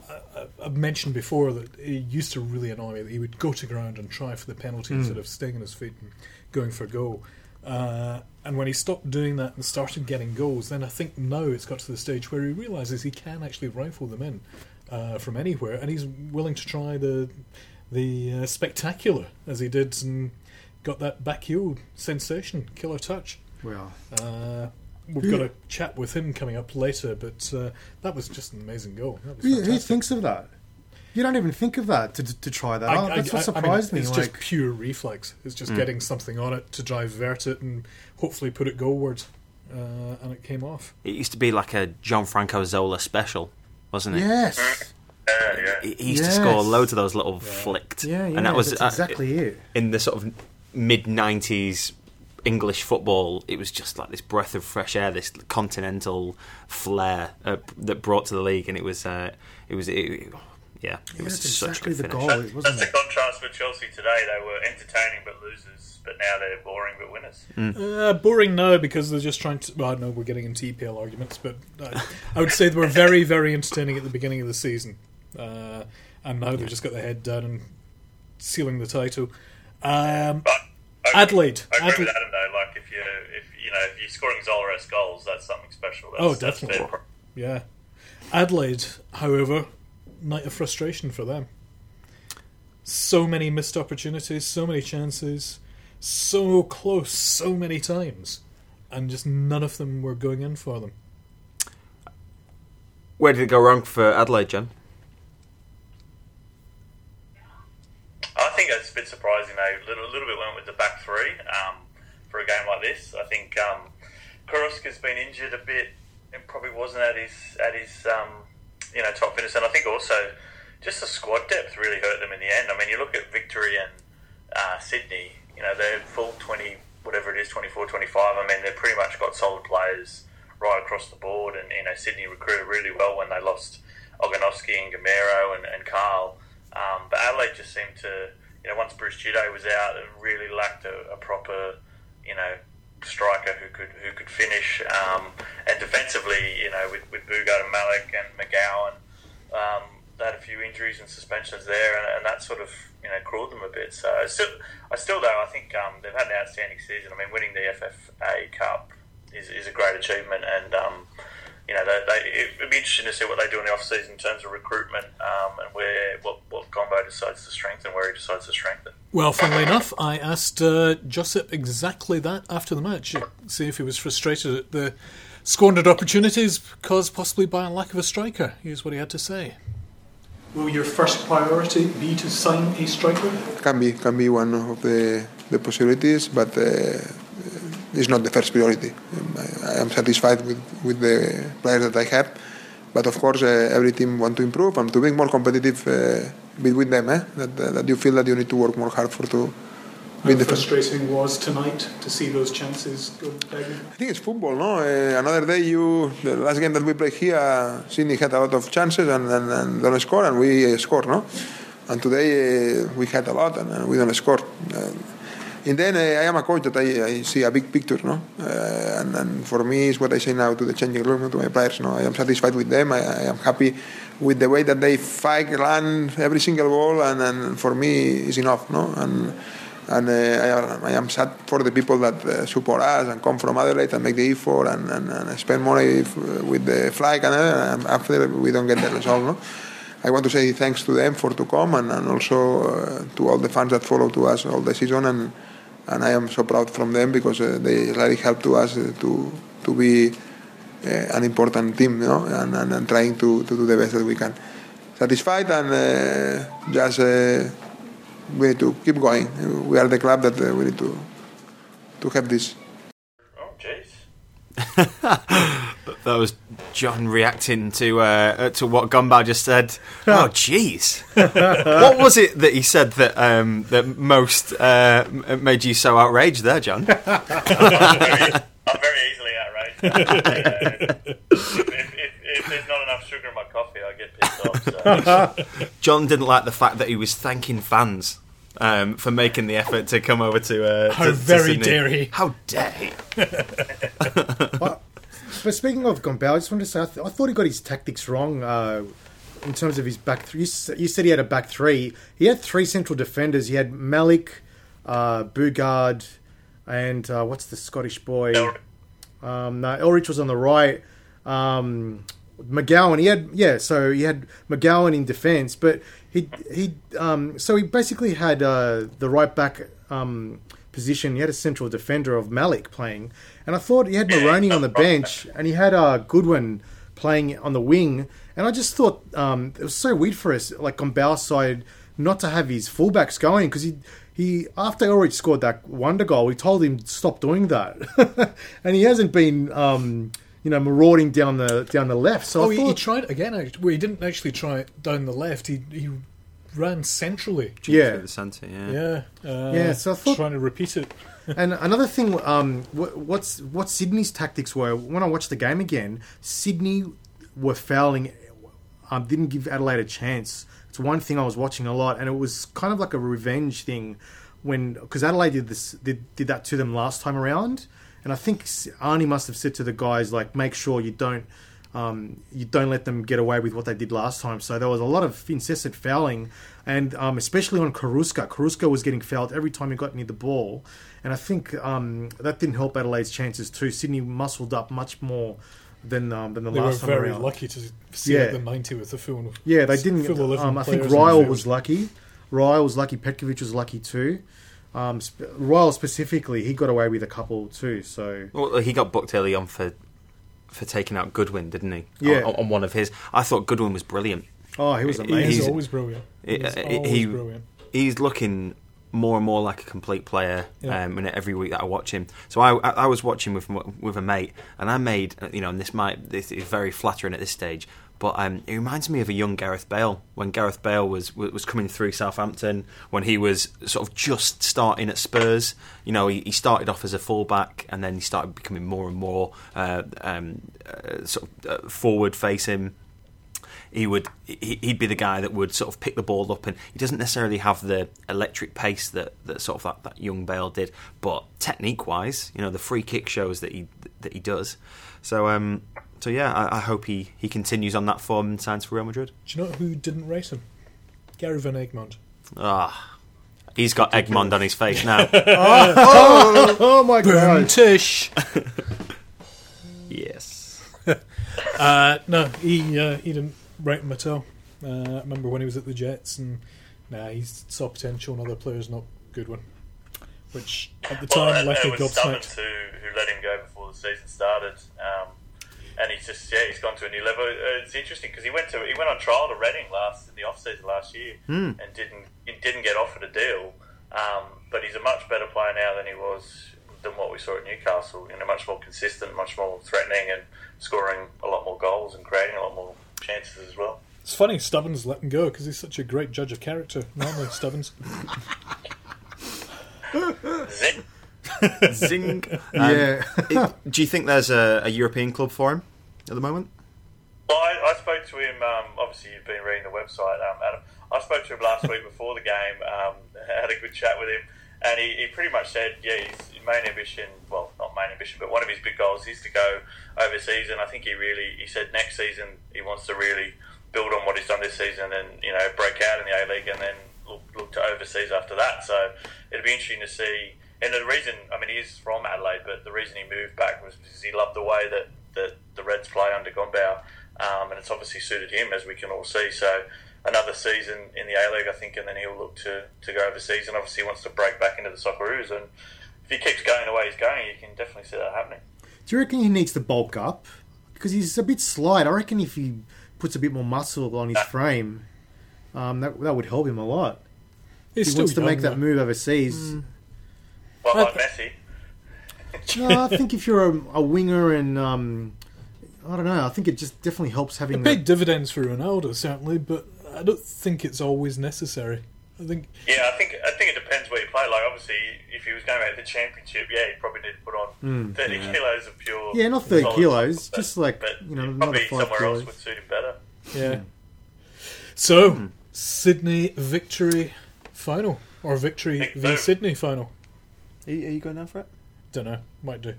S3: I- I've mentioned before that it used to really annoy me that he would go to ground and try for the penalty instead of staying on his feet and going for a goal. Uh, and when he stopped doing that and started getting goals, then I think now it's got to the stage where he realizes he can actually rifle them in uh, from anywhere, and he's willing to try the the uh, spectacular as he did and got that back heel sensation, killer touch.
S4: Well,
S3: Uh, we've
S4: Who-
S3: got a chat with him coming up later, but uh, that was just an amazing goal. That
S4: who, who thinks of that? You don't even think of that to, to try that.
S3: I- I-
S4: that's what
S3: I- I mean,
S4: surprised me.
S3: It's
S4: Like,
S3: just pure reflex. It's just getting something on it to divert it and hopefully put it goalwards, uh, and it came off.
S2: It used to be like a Gianfranco Zola special, wasn't it?
S4: yes,
S5: Yeah, yeah.
S2: he he used
S4: Yes.
S2: to score loads of those little flicked.
S4: Yeah, yeah,
S2: and that was
S4: that's
S2: uh,
S4: exactly it.
S2: in the sort of mid '90s English football. It was just like this breath of fresh air, this continental flair uh, that brought to the league, and it was, uh, it was, it, yeah, it
S4: Yeah,
S2: was
S4: that's
S2: such
S4: exactly
S2: a good
S4: the
S2: finish.
S4: goal.
S5: That's,
S4: it wasn't
S5: that's the contrast with Chelsea today. They were entertaining but losers, but now they're boring but winners.
S3: Uh, boring no, because they're just trying to. Well, no, we're getting into EPL arguments, but uh, I would say they were very, very entertaining at the beginning of the season, uh, and now they've just got their head down and sealing the title. Um,
S5: But I,
S3: Adelaide,
S5: I agree
S3: Adelaide.
S5: with Adam though. Like if you if you know if you're scoring Zola-esque goals, that's something special. That's,
S3: Oh, definitely.
S5: fair.
S3: Yeah, Adelaide, however, night of frustration for them. So many missed opportunities, so many chances, so close, so many times, and just none of them were going in for them.
S2: Where did it go wrong for Adelaide, John?
S5: I think it's a bit surprising they a little, little bit went with the back three um, for a game like this. I think um, Carrusca's been injured a bit and probably wasn't at his at his um, you know top fitness, and I think also just the squad depth really hurt them in the end. I mean, you look at Victory and uh, Sydney, you know they're full twenty whatever it is 24, 25. I mean, they've pretty much got solid players right across the board, and you know Sydney recruited really well when they lost Ognenovski and Gameiro and, and Carl. Um, but Adelaide just seemed to, you know, once Bruce Djite was out, it really lacked a, a proper, you know, striker who could who could finish. Um, and defensively, you know, with, with Boogaard and Malik and McGowan, um, they had a few injuries and suspensions there, and, and that sort of, you know, crawled them a bit. So still, I still though, I think um, they've had an outstanding season. I mean, winning the FFA Cup is, is a great achievement, and um, you know, they, they, it'd be interesting to see what they do in the off season in terms of recruitment um, and where what what Gombau decides to strengthen, where he decides to strengthen.
S3: Well, funnily enough, I asked uh, Josep exactly that after the match. See if he was frustrated at the squandered opportunities caused possibly by a lack of a striker. Here's what he had to say. Will your first priority be to sign a striker?
S9: can be can be one of the the possibilities, but uh, it's not the first priority. I, am satisfied with, with the players that I have, but of course uh, every team want to improve and to be more competitive uh, between them. Eh? That, uh, that you feel that you need to work more hard for to be the first.
S3: frustrating was tonight to see those chances go begging?
S9: I think it's football, no? Uh, another day, you the last game that we played here, Sydney had a lot of chances and, and, and don't score, and we uh, score, no? And today uh, we had a lot and uh, we don't score. Uh, and then uh, I am a coach that I, I see a big picture, no? Uh, and, and for me, it's what I say now to the changing room, to my players. No, I am satisfied with them. I, I am happy with the way that they fight, run every single ball, and, and for me, it's enough, no? And and uh, I, I am sad for the people that uh, support us and come from Adelaide and make the effort and, and, and spend money f- with the flag and, uh, and after we don't get the result. No? I want to say thanks to them for to come and, and also uh, to all the fans that follow to us all the season and and I am so proud from them because uh, they really help to us uh, to to be uh, an important team, you know, and, and, and trying to, to do the best that we can. Satisfied and uh, just uh, we need to keep going. We are the club that uh, we need to to have this.
S5: Oh, jeez.
S2: That was John reacting to uh, uh, to what Gombau just said. Oh, jeez. what was it that he said that um, that most uh, made you so outraged there, John?
S5: I'm very, I'm very easily outraged. Uh, if, if, if there's not enough sugar in my coffee, I get pissed off. So.
S2: John didn't like the fact that he was thanking fans um, for making the effort to come over to. Uh,
S3: How
S2: to- to
S3: very
S2: Sydney.
S3: dare he.
S2: How dare he?
S4: But, speaking of Gombau, I just wanted to say I, th- I thought he got his tactics wrong uh, in terms of his back three. You, s- you said he had a back three. He had three central defenders. He had Malik, uh, Boogaard, and uh, what's the Scottish boy? Um, no, Elrich was on the right. Um, McGowan, he had yeah, so he had McGowan in defence, but he he um, so he basically had uh, the right back um, position. He had a central defender of Malik playing, and I thought he had Maroney on the bench, and he had uh, Goodwin playing on the wing, and I just thought um, it was so weird for us, like on Bauer's side, not to have his fullbacks going because he. He after Elrich scored that wonder goal, we told him stop doing that, and he hasn't been um, you know, marauding down the down the left. So
S3: Oh,
S4: I
S3: he, he tried again. Actually. Well, he didn't actually try it down the left. He he ran centrally.
S4: yeah,
S2: the centre, yeah.
S3: Yeah, uh,
S4: Yeah, so I thought-
S3: trying to repeat it.
S4: And another thing, um, what, what's what Sydney's tactics were when I watched the game again. Sydney were fouling, um, didn't give Adelaide a chance. It's one thing I was watching a lot, and it was kind of like a revenge thing when because Adelaide did this did, did that to them last time around, and I think Arnie must have said to the guys like, make sure you don't. Um, you don't let them get away with what they did last time. So there was a lot of incessant fouling, and um, especially on Carrusca. Carrusca was getting fouled every time he got near the ball, and I think um, that didn't help Adelaide's chances too. Sydney muscled up much more than um, than the
S3: They were
S4: last time
S3: very
S4: around.
S3: lucky to see
S4: Yeah.
S3: the ninety with the full.
S4: Yeah, they didn't.
S3: Full 11
S4: Um, I think
S3: Ryall
S4: was lucky. Ryall was lucky. Petkovic was lucky too. Um, sp- Ryall specifically, he got away with a couple too. So
S2: Well, he got booked early on for for taking out Goodwin, didn't he?
S4: Yeah.
S2: On, on one of his. I thought Goodwin was brilliant.
S4: Oh, he was
S2: He-
S4: amazing.
S3: He's,
S2: He's-
S3: always brilliant. He's
S2: Uh,
S3: always
S2: he-
S3: brilliant.
S2: He's looking more and more like a complete player
S3: Yeah.
S2: um, in every week that I watch him. So I, I, I was watching with with a mate, and I made you know, and this might this is very flattering at this stage, but um, it reminds me of a young Gareth Bale when Gareth Bale was was was coming through Southampton when he was sort of just starting at Spurs. You know, he, he started off as a fullback, and then he started becoming more and more uh, um, uh, sort of uh, forward facing he would he- he'd be the guy that would sort of pick the ball up and he doesn't necessarily have the electric pace that, that sort of that, that young Bale did but technique wise you know the free kick shows that he that he does so um so yeah I, I hope he, he continues on that form and signs for Real Madrid
S3: Do you know who didn't race him? Gary Van Egmond.
S2: ah he's got Egmond on his face now
S4: oh my god!
S3: Tish.
S2: yes
S3: Uh, no, he uh, he didn't rate him at all. Uh, I remember when he was at the Jets, and nah, he saw potential, and other players not good one. Which at the
S5: Well,
S3: time
S5: and
S3: left
S5: it
S3: me
S5: was Stubbins
S3: gobsmacked.
S5: who, who let him go before the season started. Um, and he's just yeah, he's gone to a new level. Uh, it's interesting because he went to he went on trial to Reading last in the off season last year and didn't he didn't get offered a deal. Um, but he's a much better player now than he was than what we saw at Newcastle. You know, much more consistent, much more threatening, and scoring a lot more goals and creating a lot more chances as well.
S3: It's funny Stubbins let him go because he's such a great judge of character. Normally, Stubbins.
S5: Zip.
S2: zing um,
S4: Yeah.
S2: it- do you think there's a, a European club for him at the moment
S5: Well, I, I spoke to him. Um, obviously, you've been reading the website, um, Adam. I spoke to him last week before the game. Um, had a good chat with him, and he, he pretty much said, "Yeah, his main ambition, well, not main ambition, but one of his big goals is to go overseas." And I think he really, he said next season he wants to really build on what he's done this season, and you know, break out in the A League, and then look, look to overseas after that. So it'll be interesting to see. And the reason, I mean, he is from Adelaide, but the reason he moved back was because he loved the way that, that the Reds play under Gombau. Um, and it's obviously suited him, as we can all see. So another season in the A League, I think, and then he'll look to, to go overseas. And obviously, he wants to break back into the Socceroos. And if he keeps going the way he's going, you can definitely see that happening.
S4: Do you reckon he needs to bulk up? Because he's a bit slight. I reckon if he puts a bit more muscle on his frame, um, that that would help him a lot.
S3: He's
S4: He
S3: still
S4: wants to
S3: young,
S4: make that move overseas.
S5: Well,
S3: I
S5: like Messi.
S4: No, I think if you're a, a winger and um, I don't know, I think it just definitely helps having
S3: It
S4: that.
S3: dividends for Ronaldo, certainly, but I don't think it's always necessary. I think
S5: Yeah, I think I think it depends where you play. Like, obviously, if he was going back to the championship, yeah, he probably need to put on 30 kilos of pure.
S4: Hmm, Yeah, not 30
S5: solid
S4: kilos,
S5: muscle,
S4: just like,
S5: but
S4: you know,
S5: probably
S4: five
S5: somewhere
S4: kilos.
S5: else would suit him better.
S3: Yeah. So, Sydney victory final. Or victory
S5: Big
S3: v
S5: boom.
S3: Sydney final.
S2: are you, are you going down for it
S3: Don't know. Might do.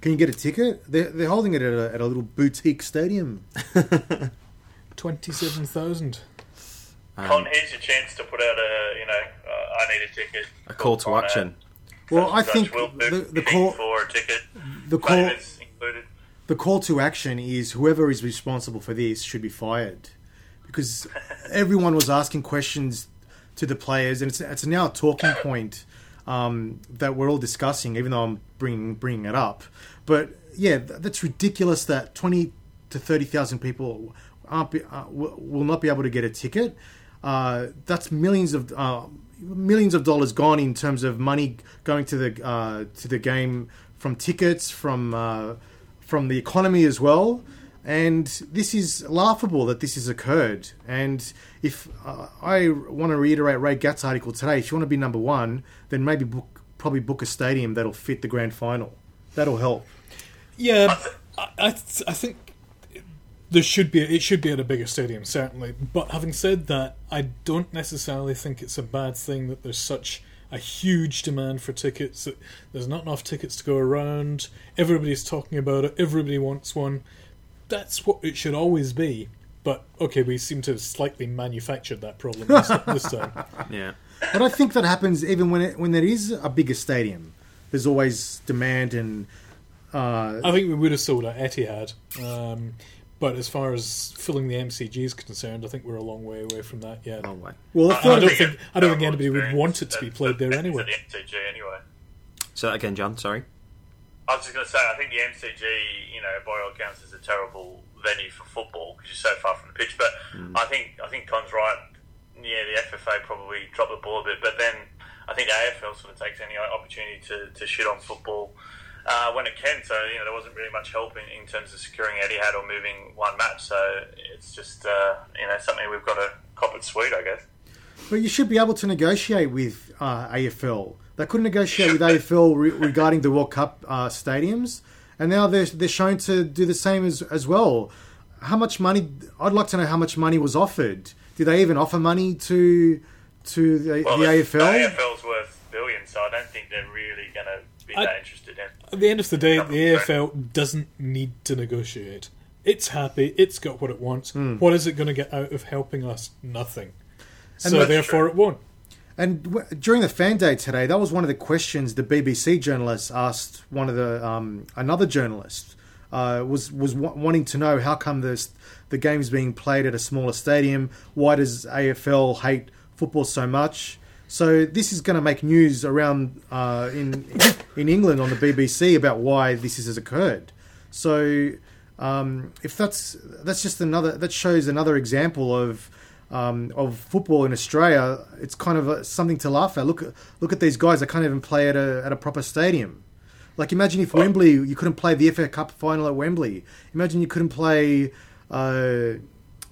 S4: Can you get a ticket? They're, they're holding it at a, at a little boutique stadium.
S3: 27,000.
S5: Con, here's your chance to put out a, you know, uh, I need a ticket.
S2: a call to
S5: On a-
S2: action
S4: Well, I think
S5: will
S4: the, the call
S5: for a ticket.
S4: the call
S5: Favours included.
S4: the call to action is whoever is responsible for this should be fired because everyone was asking questions to the players and it's, it's now a talking point um, that we're all discussing even though I'm bringing bringing it up but yeah that's ridiculous that 20 to 30,000 people aren't be, uh, will will not be able to get a ticket uh, that's millions of uh, millions of dollars gone in terms of money going to the uh, to the game from tickets from uh, from the economy as well. And this is laughable that this has occurred. And if uh, I want to reiterate Ray Gatt's article today, if you want to be number one, then maybe book, probably book a stadium that'll fit the grand final. That'll help.
S3: Yeah, I, I, I think there should be it should be at a bigger stadium certainly. But having said that, I don't necessarily think it's a bad thing that there's such a huge demand for tickets. That there's not enough tickets to go around. Everybody's talking about it. Everybody wants one. That's what it should always be. But okay, we seem to have slightly manufactured that problem this, this time.
S2: Yeah.
S4: But I think that happens even when it, when there is a bigger stadium. There's always demand and uh,
S3: I think we would have sold at Etihad. Um, but as far as filling the MCG is concerned, I think we're a long way away from that yet.
S2: Oh, long way.
S4: well,
S3: I,
S4: if
S3: I don't
S4: there-
S3: think I don't think anybody would want it to be played there anyway.
S5: The MCG anyway.
S2: So again, John. Sorry.
S5: I was just going to say, I think the MCG, you know, by all accounts, is a terrible venue for football because you're so far from the pitch. But hmm. I think I think Con's right. Yeah, the FFA probably dropped the ball a bit, but then I think the AFL sort of takes any opportunity to, to shit on football uh, when it can. So you know, there wasn't really much help in, in terms of securing Etihad or moving one match. So it's just uh, you know something we've got to cop it sweet, I guess.
S4: But you should be able to negotiate with uh, AFL. They couldn't negotiate with AFL re- regarding the World Cup uh, stadiums, and now they're they're shown to do the same as as well. How much money? I'd like to know how much money was offered. Did they even offer money to to the,
S5: Well,
S4: the AFL?
S5: The AFL's worth billions, so I don't think they're really going
S3: I-
S5: that interested in.
S3: At the end of the day, the AFL doesn't need to negotiate. It's happy. It's got what it wants. What is it going to get out of helping us? Nothing. So
S4: that's
S3: therefore, it won't.
S4: And w- during the fan day today, that was one of the questions the BBC journalist asked one of the um, another journalist uh, was was w- wanting to know how come this the game's being played at a smaller stadium. Why does AFL hate football so much? So this is going to make news around uh, in in England on the BBC about why this has occurred. So um, if that's that's just another that shows another example of um, of football in Australia, it's kind of a, something to laugh at. Look look at these guys; they can't even play at a at a proper stadium. Like imagine if Wembley, you couldn't play the FA Cup final at Wembley. Imagine you couldn't play uh,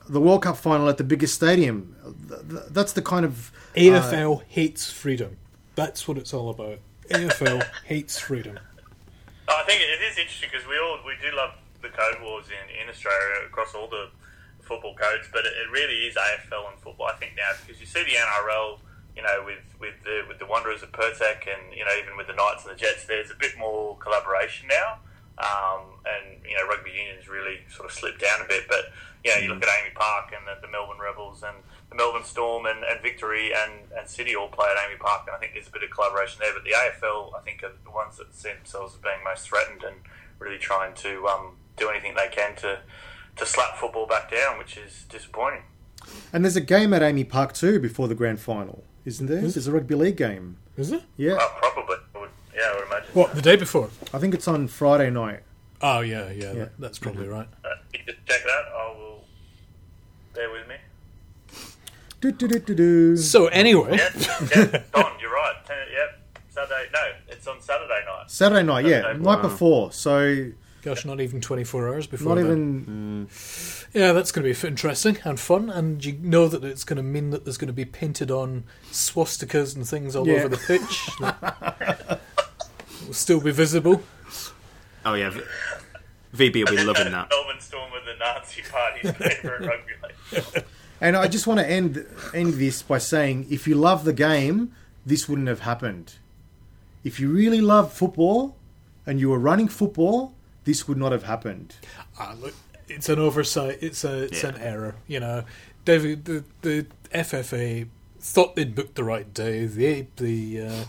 S4: the World Cup final at the biggest stadium. Th- th- That's the kind of uh,
S3: AFL hates freedom. That's what it's all about. AFL hates freedom.
S5: I think it is interesting because we all we do love the code wars in, in Australia across all the football codes, but it, it really is AFL and football. I think now because you see the NRL, you know, with with the with the Wanderers of Pirtek and you know even with the Knights and the Jets, there's a bit more collaboration now. Um, and you know, rugby union's really sort of slipped down a bit, but you know, you look at AAMI Park and the, the Melbourne Rebels and the Melbourne Storm and, and Victory and, and City all play at AAMI Park, and I think there's a bit of collaboration there. But the AFL, I think, are the ones that see themselves as being most threatened and really trying to um, do anything they can to to slap football back down, which is disappointing.
S4: And there's a game at AAMI Park too before the grand final, isn't there? There's a rugby league game.
S3: Is it?
S4: Yeah,
S5: Uh, probably, yeah, I would imagine.
S3: What the day before?
S4: I think it's on Friday night.
S3: Oh yeah, yeah.
S4: Yeah.
S3: That, that's probably right.
S5: Uh, you just check it out. I will. Bear with me.
S4: Do, do, do, do, do.
S3: So anyway,
S5: Yeah, yeah, Don, you're right. Ten, yep, Saturday. No, it's on Saturday night.
S4: Saturday night, yeah,
S5: Saturday.
S4: night before. So
S3: gosh, not even twenty four hours before.
S4: not
S3: then.
S4: even mm.
S3: Yeah, that's going to be interesting and fun, and you know that it's going to mean that there's going to be painted on swastikas and things all
S4: Yeah.
S3: over the pitch. that will still be visible.
S2: Oh yeah, v- VB will be loving that.
S5: Melbourne Storm with the Nazi Party's favourite rugby league.
S4: And I just want to end end this by saying, if you love the game, this wouldn't have happened. If you really love football and you were running football, this would not have happened.
S3: Ah, look, it's an oversight. It's a it's
S2: Yeah.
S3: an error. You know, David, the the FFA thought they'd booked the right day. The the uh,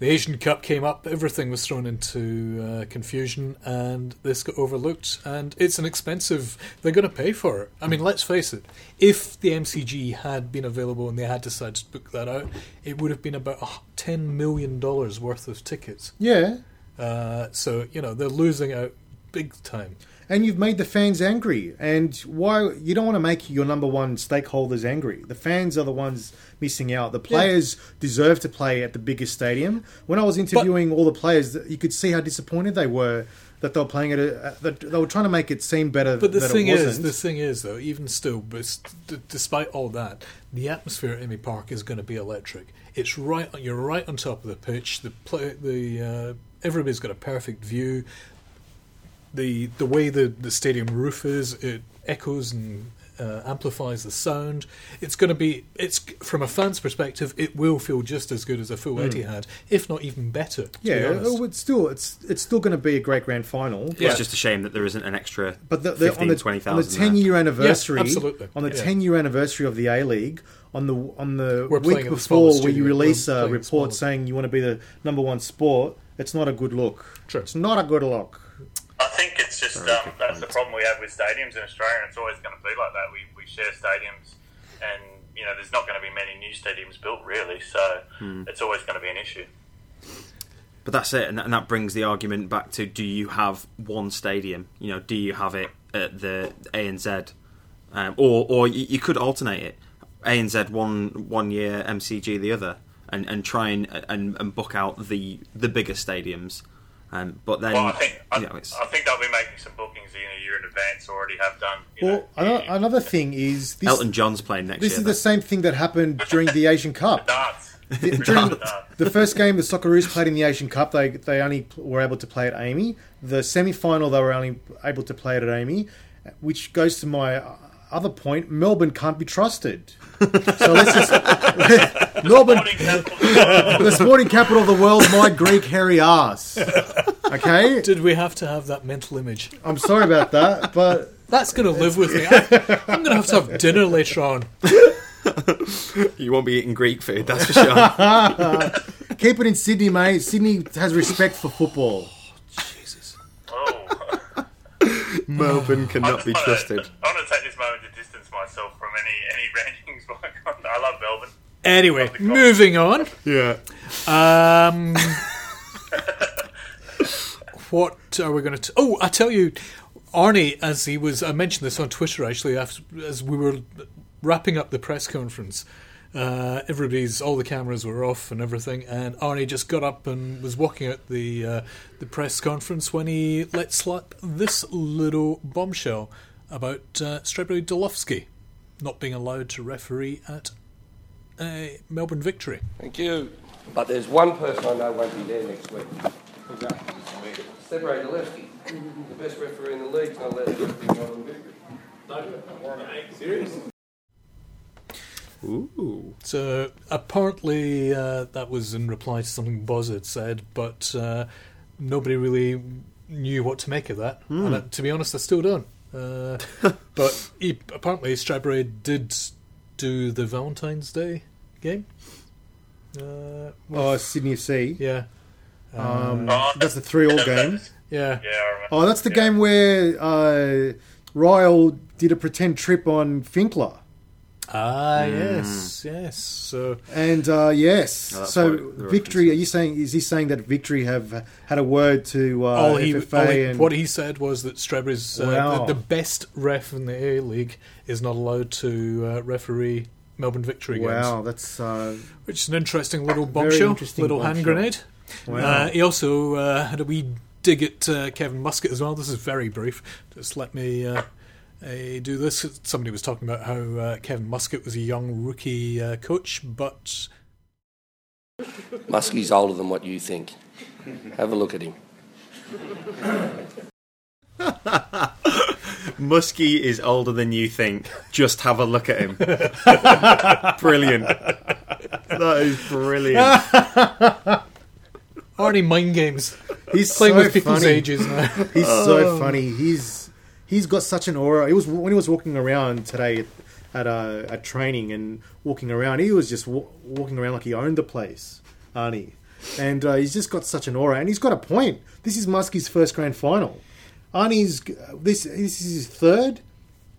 S3: the Asian Cup came up. Everything was thrown into uh, confusion, and this got overlooked. And it's an expensive. They're going to pay for it. I mean, let's face it. If the MCG had been available and they had decided to book that out, it would have been about ten million dollars worth of tickets.
S4: Yeah,
S3: Uh, so you know they're losing out big time.
S4: And you've made the fans angry. And why you don't want to make your number one stakeholders angry? The fans are the ones missing out. The players deserve to play at the biggest stadium. When I was interviewing all the players, you could see how disappointed they were that they were playing at a. That they were trying to make it seem better.
S3: But the thing
S4: it
S3: is, the thing is, though, even still, but despite all that, the atmosphere at AAMI Park is going to be electric. It's right. You're right on top of the pitch. The play, the uh, everybody's got a perfect view. The the way the the stadium roof is, it echoes and uh, amplifies the sound. It's going to be. It's from a fan's perspective, it will feel just as good as a full Etihad, if not even better. to be
S4: yeah,
S3: honest.
S4: oh, it's still it's it's still going to be a great grand final.
S3: Yeah.
S2: It's just a shame that there isn't an extra
S4: But the, the,
S2: 15,
S4: on the,
S2: 20,000
S4: on the ten year anniversary,
S3: absolutely.
S4: on the
S3: Yeah.
S4: ten year anniversary of the A League, on the on the
S3: We're
S4: week before,
S3: smallest
S4: where you release a report
S3: smallest.
S4: saying you want to be the number one sport, it's not a good look.
S3: True.
S4: It's not a good look.
S5: I think it's just um, that's the problem we have with stadiums in Australia, and it's always going to be like that. We, we share stadiums, and you know there's not going to be many new stadiums built really, so it's always going to be an issue.
S2: But that's it, and that, and that brings the argument back to: Do you have one stadium? You know, do you have it at the ANZ, um, or or you, you could alternate it, ANZ one one year, MCG the other, and, and try and, and and book out the the bigger stadiums. Um, but then,
S5: Well, I think I,
S2: you know, it's,
S5: I think they'll be making some bookings in a year in advance. Already have done. You
S4: Well,
S5: know,
S4: another, another thing is this.
S2: Elton John's playing next year.
S4: this
S2: year.
S4: is the same thing that happened during the Asian Cup.
S5: darts.
S4: during
S5: darts.
S4: the first game the Socceroos played in the Asian Cup, they they only were able to play at AAMI. The semi final, they were only able to play it at AAMI, which goes to my other point. Melbourne can't be trusted. So let's just Melbourne, the sporting capital of the world, my Greek hairy ass. Okay,
S3: Did we have to have that mental image?
S4: I'm sorry about that, but
S3: That's going to live with me. I, I'm going to have to have dinner later on.
S2: you won't be eating Greek food, that's for sure.
S4: keep it in Sydney, mate. Sydney has respect for football.
S5: Oh,
S2: Jesus.
S5: Oh.
S2: Melbourne
S5: cannot
S2: be
S5: wanna-
S2: trusted.
S5: I want to take this moment to distance myself from any any rantings. I love Melbourne.
S3: Anyway,
S5: Love
S3: moving on.
S2: Yeah.
S3: Um, what are we going to? Oh, I tell you, Arnie, as he was, I mentioned this on Twitter actually, after, as we were wrapping up the press conference. Uh, everybody's, all the cameras were off and everything, and Arnie just got up and was walking out the uh, the press conference when he let slip this little bombshell about uh, Strebre Delovski not being allowed to referee at a Melbourne victory.
S6: Thank you. But there's one person I know won't be there next week. Strebre Gillespie, the best referee in the league, not allowed to referee Melbourne Victory.
S2: Ooh.
S3: So apparently uh, that was in reply to something Boz had said, but uh, nobody really knew what to make of that. And uh, to be honest, I still don't. Uh, but he, apparently Strebre did do the Valentine's Day game. Uh,
S4: Oh, Sydney FC.
S3: yeah,
S4: Um,
S5: Oh,
S4: that's the three-all game.
S3: yeah.
S5: Yeah, I remember.
S4: Oh, that's the
S5: Yeah.
S4: game where uh, Ryall did a pretend trip on Finkler.
S3: Ah, yes, yes. So
S4: And uh, yes,
S2: Oh,
S4: so Victory. Are you saying? Is he saying that Victory have had a word to uh,
S3: all he,
S4: FFA
S3: all he-
S4: and
S3: what he said was that Strebre's uh,
S4: Wow.
S3: the, the best ref in the A League is not allowed to uh, referee Melbourne victory games.
S4: wow, that's uh,
S3: Which is an interesting little
S4: Very
S3: bombshell,
S4: interesting
S3: little hand
S4: bombshell.
S3: grenade.
S4: wow.
S3: Uh, he also uh, had a wee dig at uh, Kevin Muscat as well. This is very brief. Just let me uh, do this. Somebody was talking about how uh, Kevin Muscat was a young rookie uh, coach, but
S6: Muskie's older than what you think. Have a look at him.
S2: Muskie is older than you think. Just have a look at him. brilliant. That is brilliant.
S3: already mind games.
S4: he's
S3: Playing
S4: so
S3: with people's
S4: funny.
S3: ages now.
S4: He's so funny. He's he's got such an aura. He was when he was walking around today at a, at training and walking around. He was just wa- walking around like he owned the place, Arnie. And uh, he's just got such an aura. And he's got a point. This is Muskie's first grand final. Arnie's this this is his third.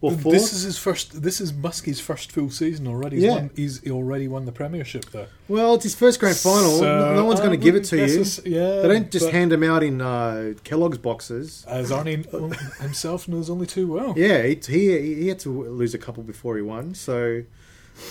S4: Or fourth.
S3: This is his first. This is Muskie's first full season already. He's,
S4: Yeah.
S3: won, he's he already won the Premiership there.
S4: well, it's his first grand final.
S3: So,
S4: no, one's going to give it to you.
S3: it's- yeah,
S4: they don't just hand them out in uh, Kellogg's boxes.
S3: As Arnie himself knows only too well.
S4: Yeah, he, he he had to lose a couple before he won. So,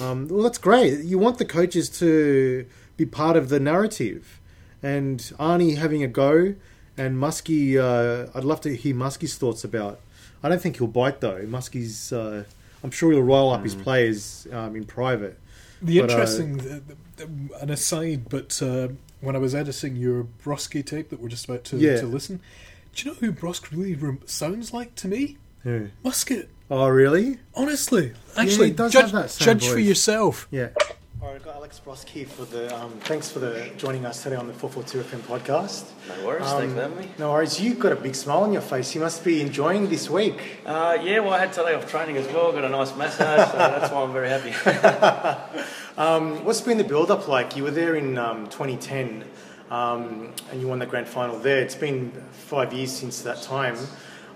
S4: um, well, that's great. You want the coaches to be part of the narrative, and Arnie having a go, and Muskie. Uh, I'd love to hear Muskie's thoughts about. I don't think he'll bite though. Muskie's. Uh, I'm sure he'll roll up his players um, in private.
S3: The
S4: But, uh,
S3: interesting, the, the, an aside, but uh, when I was editing your Broski tape that we're just about to,
S4: Yeah.
S3: to listen, do you know who Brosque really rem- sounds like to me?
S4: Who?
S3: Muscat.
S4: Oh, really?
S3: Honestly, actually,
S4: he does
S3: judge,
S4: have that same
S3: judge for yourself.
S4: Yeah.
S7: All right, got Alex Brosque for the. Um, thanks for the joining us today on the 442 FM podcast.
S10: No worries,
S7: Um,
S10: thanks for having me.
S7: No worries. You've got a big smile on your face. You must be enjoying this week.
S10: Uh, yeah, well, I had today off training as well. Got a nice massage, so that's why I'm very happy.
S7: Um, what's been the build-up like? You were there in um, 2010, um, and you won the grand final there. It's been five years since that time.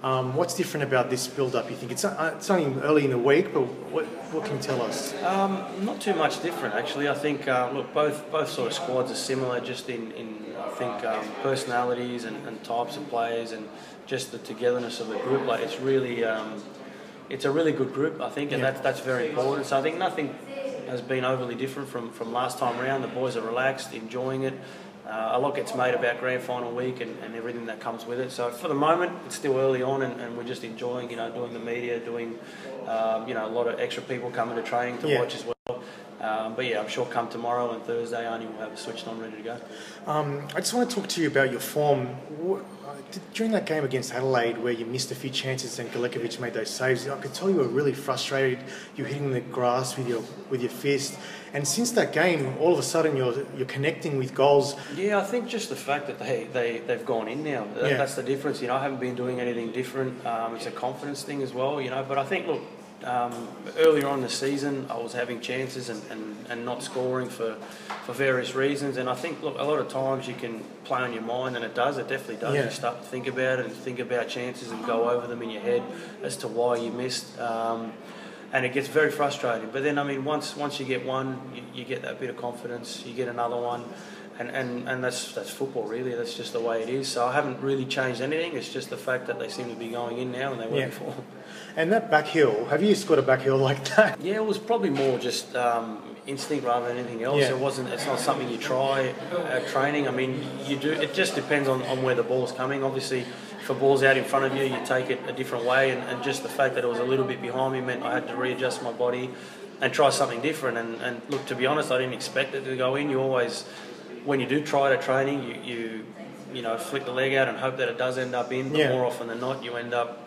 S7: Um, what's different about this build-up? You think it's uh, it's only early in the week, but what what can you tell us?
S10: um, not too much different, actually. I think uh, look, both both sort of squads are similar, just in, in I think um, personalities and, and types of players, and just the togetherness of the group. Like it's really um, it's a really good group, I think, and
S7: Yeah.
S10: that's that's very important. So I think nothing has been overly different from, from last time around. The boys are relaxed, enjoying it. Uh, a lot gets made about grand final week and, and everything that comes with it. So for the moment, it's still early on, and, and we're just enjoying, you know, doing the media, doing, um, you know, a lot of extra people coming to training to
S7: Yeah.
S10: watch as well. Um, but yeah, I'm sure come tomorrow and Thursday, Arnie will have it switched on, ready to go.
S7: Um, I just want to talk to you about your form. During that game against Adelaide, where you missed a few chances and Galekovic made those saves, I could tell you were really frustrated. You're hitting the grass with your with your fist, and since that game, all of a sudden you're you're connecting with goals.
S10: Yeah, I think just the fact that they, they, they've gone in now, that,
S7: Yeah.
S10: that's the difference. You know, I haven't been doing anything different. Um, it's a confidence thing as well, you know. But I think, look, um, earlier on in the season, I was having chances and, and, and not scoring for, for various reasons. And I think, look, a lot of times you can play on your mind, and it does, it definitely does.
S7: Yeah.
S10: You start to think about it and think about chances and go over them in your head as to why you missed. Um, and it gets very frustrating. But then, I mean, once once you get one, you, you get that bit of confidence. You get another one, and, and, and that's that's football really. That's just the way it is. So I haven't really changed anything. It's just the fact that they seem to be going in now and they weren't
S7: Yeah.
S10: before.
S7: And that back heel, have you scored a back heel like that?
S10: Yeah, it was probably more just um, instinct rather than anything else.
S7: Yeah.
S10: It wasn't. It's not something you try at training. I mean, you do. It just depends on, on where the ball's coming. Obviously, if a ball's out in front of you, you take it a different way. And, and just the fact that it was a little bit behind me meant I had to readjust my body and try something different. And, and look, to be honest, I didn't expect it to go in. You always, when you do try it at training, you you you know flick the leg out and hope that it does end up in. But
S7: Yeah.
S10: more often than not, you end up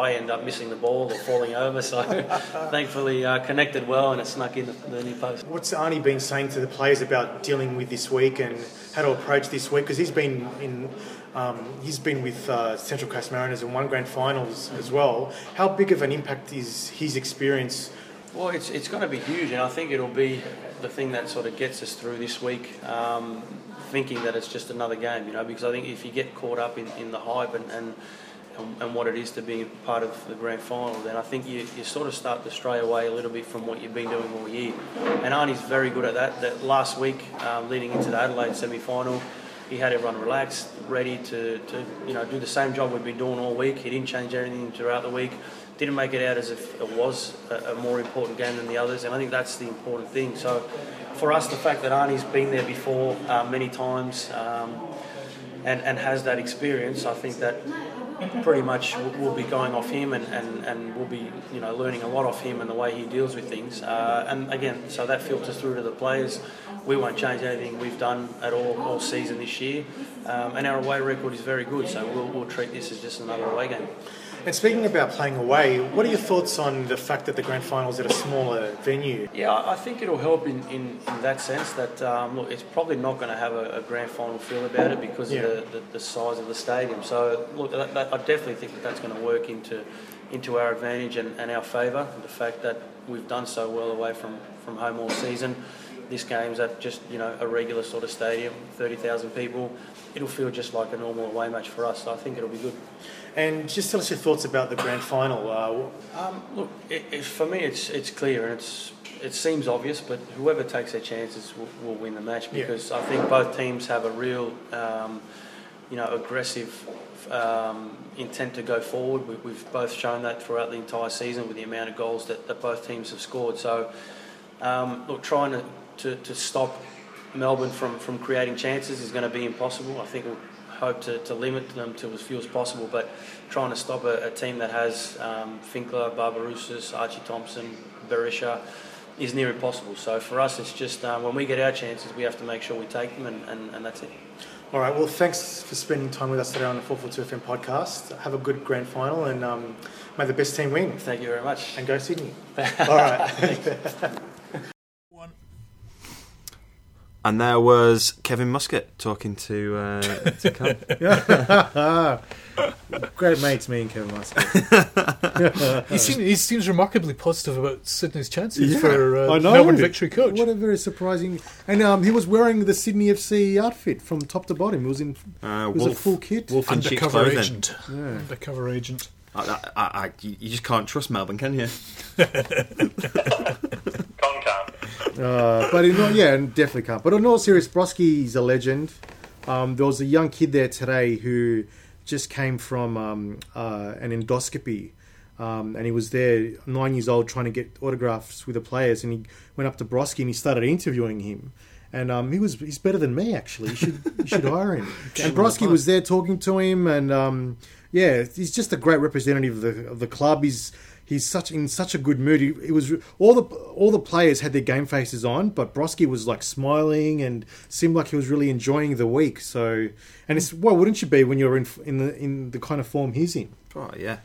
S10: I end up missing the ball or falling over. So thankfully uh, connected well and it snuck in the, the near post.
S7: What's Arnie been saying to the players about dealing with this week and how to approach this week? Because he's been in, um, he's been with uh, Central Coast Mariners and won grand finals as well. How big of an impact is his experience?
S10: Well, it's, it's going to be huge, and I think it'll be the thing that sort of gets us through this week, um, thinking that it's just another game, you know, because I think if you get caught up in, in the hype and, and, and, and what it is to be part of the grand final, then I think you, you sort of start to stray away a little bit from what you've been doing all year. And Arnie's very good at that. That last week, um, leading into the Adelaide semi-final, he had everyone relaxed, ready to, to you know do the same job we've been doing all week. He didn't change anything throughout the week. Didn't make it out as if it was a, a more important game than the others, and I think that's the important thing. So, for us, the fact that Arnie's been there before uh, many times um, and and has that experience, I think that pretty much we'll- be going off him and, and, and we'll be you know learning a lot off him and the way he deals with things. Uh, and again so that filters through to the players. We won't change anything we've done at all all season this year. Um, and our away record is very good so we'll, we'll treat this as just another away game
S7: And speaking about playing away, what are your thoughts on the fact that the grand final is at a smaller venue?
S10: Yeah, I I think it'll help in, in, in that sense that, um, look, it's probably not going to have a, a grand final feel about it because
S7: Yeah.
S10: of the, the, the size of the stadium. So, look, that, that, I definitely think that that's going to work into into our advantage and, and our favour. The fact that we've done so well away from, from home all season. this game's at just you know a regular sort of stadium, thirty thousand people, it'll feel just like a normal away match for us. So I think it'll be good.
S7: And just tell us your thoughts about the grand final. Uh,
S10: Um, look, it, it, for me, it's it's clear and it's it seems obvious, but whoever takes their chances will, will win the match
S7: Yeah.
S10: because I think both teams have a real, um, you know, aggressive um, intent to go forward. We, we've both shown that throughout the entire season with the amount of goals that, that both teams have scored. So, um, look, trying to, to, to stop Melbourne from, from creating chances is going to be impossible. I think we'll hope to, to limit them to as few as possible, but trying to stop a, a team that has um, Finkler, Barbarouses, Archie Thompson, Berisha is near impossible. So for us, it's just um, when we get our chances, we have to make sure we take them, and, and, and that's it.
S7: all right. Well, thanks for spending time with us today on the 442 FM podcast. Have a good grand final, and um, may the best team win.
S10: Thank you very much.
S7: And go Sydney. all right.
S2: And there was Kevin Muscat talking to uh, to Cam.
S4: Great mates, me and Kevin Muscat.
S3: He, seems, he seems remarkably positive about Sydney's chances
S4: Yeah,
S3: for uh,
S4: I know.
S3: Melbourne victory coach.
S4: What a very surprising. And um, he was wearing the Sydney FC outfit from top to bottom. He was in.
S2: Uh,
S4: it was
S2: Wolf,
S4: a full kit.
S2: Wolf in
S3: Undercover agent.
S4: Yeah.
S3: Undercover agent.
S2: I, I, I, you you just can't trust Melbourne, can you?
S5: Con can't.
S4: Uh, but in all, yeah, and definitely can't. But in all serious, Broski's a legend. Um, there was a young kid there today who just came from um, uh, an endoscopy, um, and he was there, nine years old, trying to get autographs with the players. And he went up to Broski and he started interviewing him. And um, he was he's better than me actually. You should you should hire him. and Broski was there talking to him, and um, yeah, he's just a great representative of the of the club. He's he's such in such a good mood. He, it was all the all the players had their game faces on, but Broski was like smiling and seemed like he was really enjoying the week. So, and it's well, wouldn't you be when you're in in the in the kind of form he's in?
S2: Oh yeah,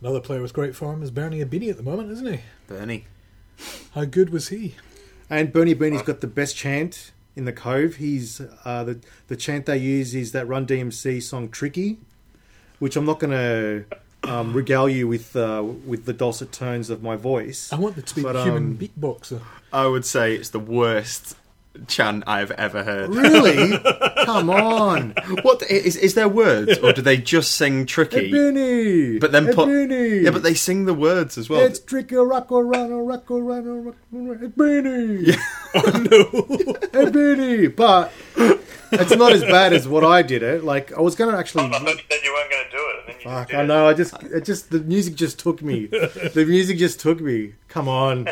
S3: Another player with great form is Bernie Ibini at the moment, isn't he?
S2: Bernie.
S3: How good was he?
S4: And Bernie Beanie's got the best chant in the Cove. He's uh, the the chant they use is that Run DMC song "Tricky," which I'm not going to um, regale you with uh, with the dulcet tones of my voice.
S3: I want it to be
S4: But,
S3: human
S4: um,
S3: beatboxer.
S2: I would say it's the worst chant I've ever heard.
S4: Really? Come on,
S2: What is is there words, or do they just sing tricky?
S4: Benny.
S2: But then
S4: hey,
S2: put
S4: Benny.
S2: yeah, but they sing the words as well.
S4: It's tricky, rock around, rock around, rock around. Hey, Benny.
S3: Oh no!
S4: Hey, Benny. But it's not as bad as what I did it. Like I was going to actually.
S5: I thought you said you weren't going to do it, and then you
S4: Fuck,
S5: did
S4: I know. I just, it just, the music just took me. the music just took me. Come on.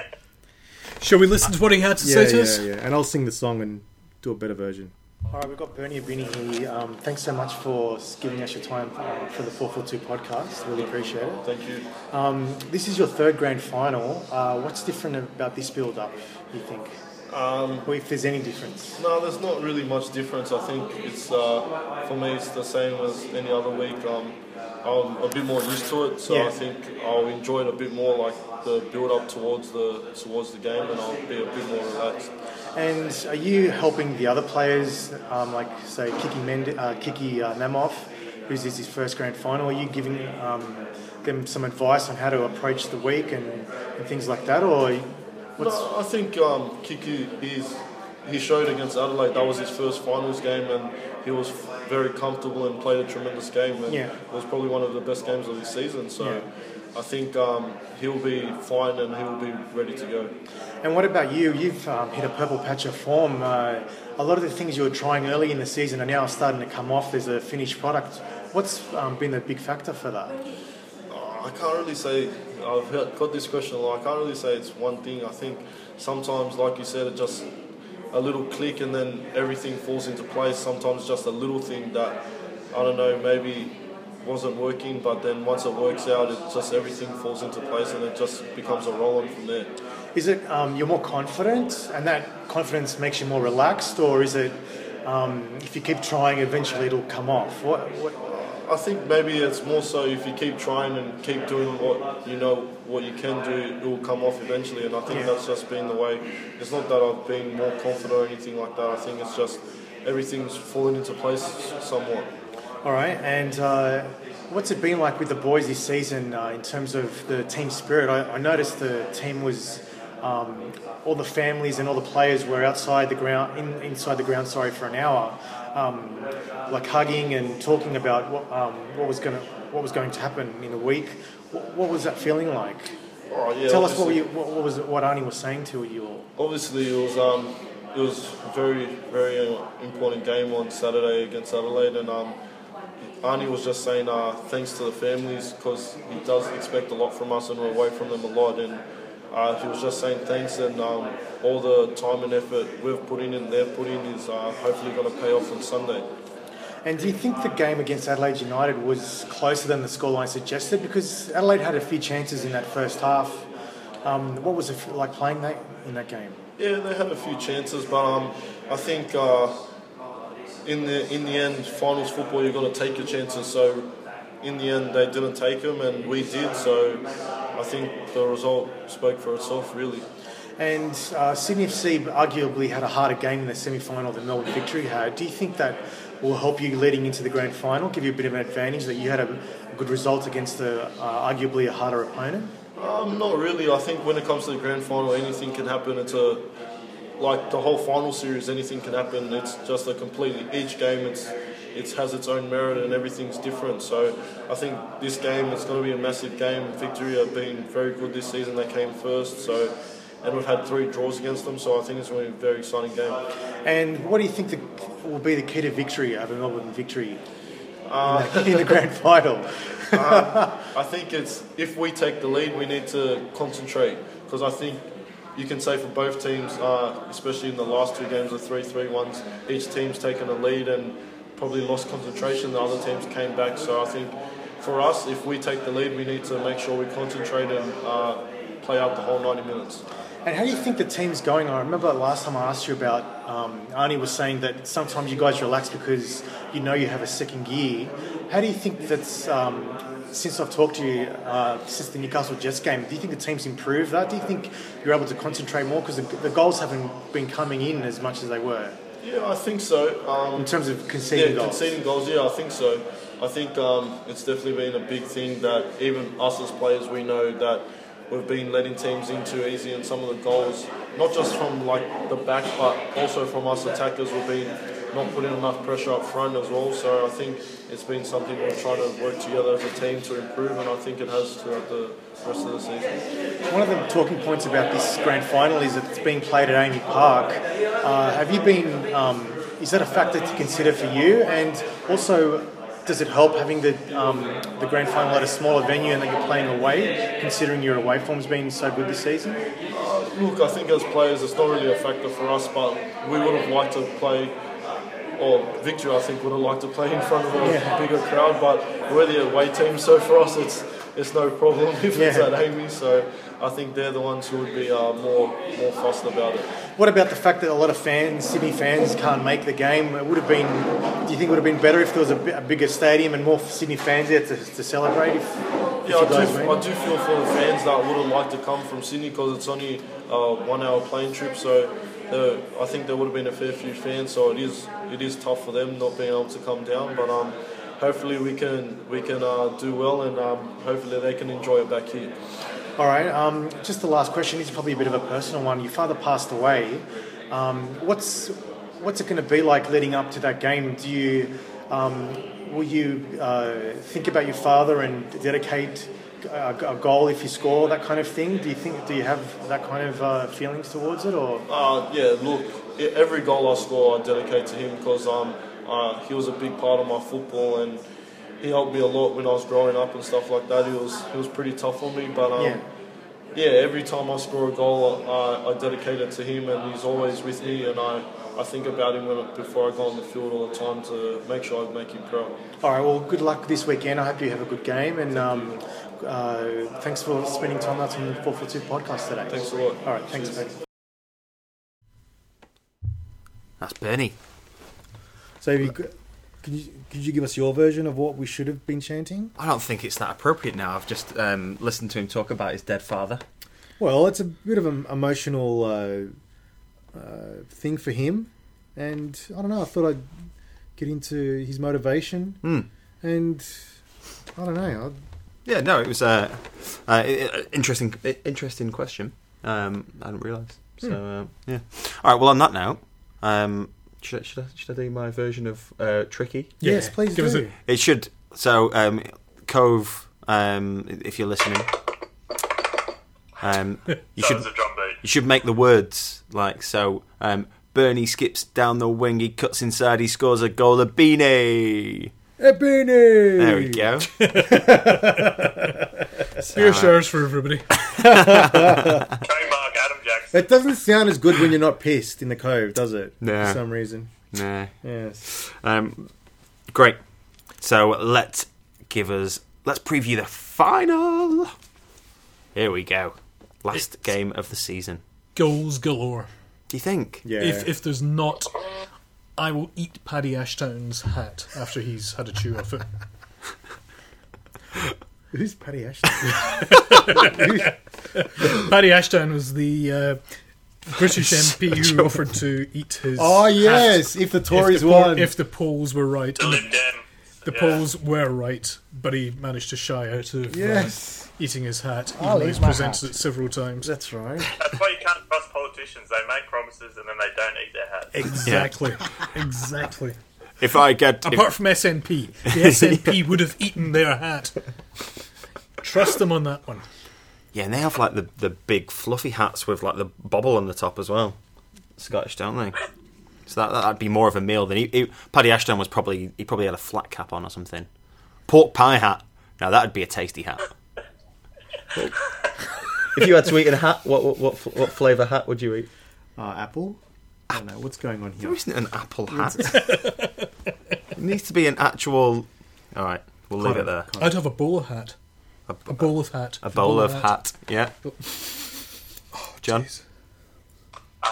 S3: Shall we listen to what he had to
S4: Yeah,
S3: say to
S4: yeah,
S3: us?
S4: yeah. And I'll sing the song and do a better version.
S7: All right, we've got Bernie Ibini here. Um, thanks so much for giving us your time uh, for the 442 podcast. Really appreciate it.
S11: Thank you.
S7: Um, this is your third grand final. Uh, what's different about this build up, you think?
S11: Um,
S7: Or if there's any difference?
S11: no, there's not really much difference. I think it's uh, for me it's the same as any other week. Um, I'm a bit more used to it, so
S7: Yeah.
S11: I think I'll enjoy it a bit more, like the build up towards the towards the game, and I'll be a bit more relaxed.
S7: And are you helping the other players, um, like say Kiki, Mend- uh, Kiki uh, who's is his first grand final? Are you giving um, them some advice on how to approach the week and, and things like that, or?
S11: No, I think um, Kiki is he showed against Adelaide. That was his first finals game, and he was very comfortable and played a tremendous game. And
S7: Yeah.
S11: it was probably one of the best games of his season. So
S7: Yeah.
S11: I think um, he'll be fine and he'll be ready to go.
S7: And what about you? You've um, hit a purple patch of form. Uh, a lot of the things you were trying early in the season are now starting to come off. There's a finished product. What's um, been the big factor for that?
S11: I can't really say. I've heard, got this question a lot. I can't really say it's one thing. I think sometimes, like you said, it just a little click and then everything falls into place. Sometimes just a little thing that I don't know maybe wasn't working, but then once it works out, it just everything falls into place and it just becomes a roll on from there.
S7: Is it um, you're more confident, and that confidence makes you more relaxed, or is it um, if you keep trying, eventually it'll come off? What, what,
S11: I think maybe it's more so if you keep trying and keep doing what you know what you can do, it will come off eventually. And I think
S7: Yeah.
S11: that's just been the way. It's not that I've been more confident or anything like that. I think it's just everything's fallen into place somewhat.
S7: all right, and uh, what's it been like with the boys this season uh, in terms of the team spirit? I, I noticed the team was
S4: um, all the families and all the players were outside the ground, in, inside the ground, sorry, for an hour, um, like hugging and talking about what, um, what was going to what was going to happen in a week. What, what was that feeling like?
S11: Oh, yeah,
S4: Tell us what, you, what, what was it, what Arnie was saying to you all.
S11: Obviously, it was um, it was a very very uh, important game on Saturday against Adelaide, and um, Arnie was just saying uh, thanks to the families because he does expect a lot from us, and we're away from them a lot, and. Uh, he was just saying thanks, and um, all the time and effort we've put in and they've put in is uh, hopefully going to pay off on Sunday.
S4: And do you think the game against Adelaide United was closer than the scoreline suggested? Because Adelaide had a few chances in that first half. Um, what was it like playing that in that game?
S11: Yeah, they had a few chances, but um, I think uh, in the in the end, finals football, you've got to take your chances. So in the end, they didn't take them, and we did. So I think the result spoke for itself, really.
S4: And uh, Sydney FC arguably had a harder game in the semi-final than Melbourne Victory had. Do you think that will help you leading into the grand final, give you a bit of an advantage that you had a, a good result against a, uh, arguably a harder opponent?
S11: Um, not really. I think when it comes to the grand final, anything can happen. It's a like the whole final series, anything can happen. It's just a completely each game. It's it has its own merit and everything's different. So I think this game is going to be a massive game. Victory have been very good this season. They came first, so and we've had three draws against them. So I think it's going to be a very exciting game.
S4: And what do you think the, will be the key to victory over Melbourne Victory
S11: Uh,
S4: in, the, in the grand final?
S11: Um, I think it's if we take the lead, we need to concentrate because I think you can say for both teams, uh, especially in the last two games, the 3-3 ones, each team's taken a lead and probably lost concentration. The other teams came back, so I think for us, if we take the lead, we need to make sure we concentrate and uh, play out the whole 90 minutes.
S4: And how do you think the team's going? I remember last time I asked you about, um, Arnie was saying that sometimes you guys relax because you know you have a second gear. How do you think that's, um, since I've talked to you, uh, since the Newcastle Jets game, do you think the team's improved that? Do you think you're able to concentrate more? Because the, the goals haven't been coming in as much as they were.
S11: Yeah, I think so. Um,
S4: In terms of conceding
S11: yeah,
S4: goals.
S11: conceding goals. Yeah, I think so. I think um, it's definitely been a big thing that even us as players, we know that we've been letting teams in too easy, and some of the goals, not just from like the back, but also from us attackers, we've been not putting enough pressure up front as well. So I think it's been something we're trying to work together as a team to improve, and I think it has throughout the rest of the season.
S4: One of the talking points about this grand final is that it's being played at AAMI Park. Uh, have you been? Um, is that a factor to consider for you? And also, does it help having the um, the grand final at a smaller venue and that you're playing away, considering your away form's been so good this season?
S11: Uh, look, I think as players, it's not really a factor for us, but we would have liked to play. Or Victory, I think, would have liked to play in front of a
S4: Yeah.
S11: bigger crowd, but we're the away team, so for us, it's it's no problem if it's at AAMI. So I think they're the ones who would be uh, more more fussed about it.
S4: What about the fact that a lot of fans, Sydney fans, can't make the game? It would have been. Do you think it would have been better if there was a, bigger stadium and more Sydney fans there to, to celebrate? If,
S11: Yeah, I do? I do feel for the fans that would have liked to come from Sydney because it's only a one-hour plane trip. So uh, I think there would have been a fair few fans. So it is it is tough for them not being able to come down. But um, hopefully we can we can uh, do well and um, hopefully they can enjoy it back here.
S4: All right. Um, just the last question. Is probably a bit of a personal one. Your father passed away. Um, what's what's it going to be like leading up to that game? Do you um, will you uh, think about your father and dedicate a, a goal if you score that kind of thing? Do you think do you have that kind of uh, feelings towards it or?
S11: Uh, yeah, look, every goal I score, I dedicate to him because um, uh, he was a big part of my football and he helped me a lot when I was growing up and stuff like that. He was he was pretty tough on me, but um,
S4: Yeah.
S11: yeah. every time I score a goal, uh, I dedicate it to him, and he's always with me. And I, I think about him when, before I go on the field all the time to make sure I make him proud.
S4: All right. Well, good luck this weekend. I hope you have a good game and. Um, uh, thanks for spending time out on the 442 podcast today.
S11: Thanks a lot.
S4: All right, thanks,
S11: Cheers.
S4: mate.
S2: That's Bernie.
S12: So, have you, could you could you give us your version of what we should have been chanting?
S2: I don't think it's that appropriate now. I've just um, listened to him talk about his dead father.
S12: Well, it's a bit of an emotional uh, uh, thing for him, and I don't know. I thought I'd get into his motivation,
S2: Hmm.
S12: and I don't know.
S2: Yeah, no, it was a uh, uh, interesting, interesting question. Um, I didn't realise. So um, yeah. All right. Well, on that note, um, should I, should I should I do my version of uh, tricky?
S4: Yes, please
S3: Give us
S4: do.
S3: a-
S2: It should. So, um, Cove, um, if you're listening, um, you should
S5: it's a drum beat.
S2: you should make the words like so. Um, Bernie skips down the wing, he cuts inside, he scores a goal. A beanie.
S4: Ebony.
S2: There we go.
S3: Beer shares for everybody.
S5: Trademark Adam Jackson.
S4: It doesn't sound as good when you're not pissed in the cove, does it?
S2: Nah.
S4: For some reason.
S2: Nah.
S4: Yes.
S2: Um, great. So let's give us let's preview the final. Here we go. Last game of the season.
S3: Goals galore.
S2: Do you think?
S4: Yeah.
S3: If if there's not, I will eat Paddy Ashdown's hat after he's had a chew off it.
S4: Who's Paddy Ashdown?
S3: Paddy Ashdown was the uh, British MP who offered to eat his.
S4: oh
S3: hat
S4: yes, if the Tories
S3: if the,
S4: won.
S3: if the polls were right.
S5: The Lib Dem.
S3: The
S5: yeah.
S3: polls were right, but he managed to shy out of uh, eating his hat. Even
S4: I'll
S3: though he's presented
S4: hat.
S3: it several times.
S4: that's right.
S5: That's why you can't trust politicians. They make promises and then they don't eat their hats.
S3: Exactly. exactly.
S2: If I get if-
S3: Apart from SNP, the SNP would have eaten their hat. Trust them on that one.
S2: yeah, and they have like the, the big fluffy hats with like the bobble on the top as well. Scottish, don't they? So that that'd be more of a meal than he, he, Paddy Ashdown was probably he probably had a flat cap on or something. Pork pie hat. Now that'd be a tasty hat. if you had to eat in a hat, what what what, what flavour hat would you eat?
S4: Uh, Apple. I don't know what's going on here.
S2: There isn't an apple hat. it needs to be an actual. All right, we'll leave it there.
S3: I'd have a bowler hat.
S2: A,
S3: A bowl of hat.
S2: a bowl of hat. Yeah. John.
S5: Uh,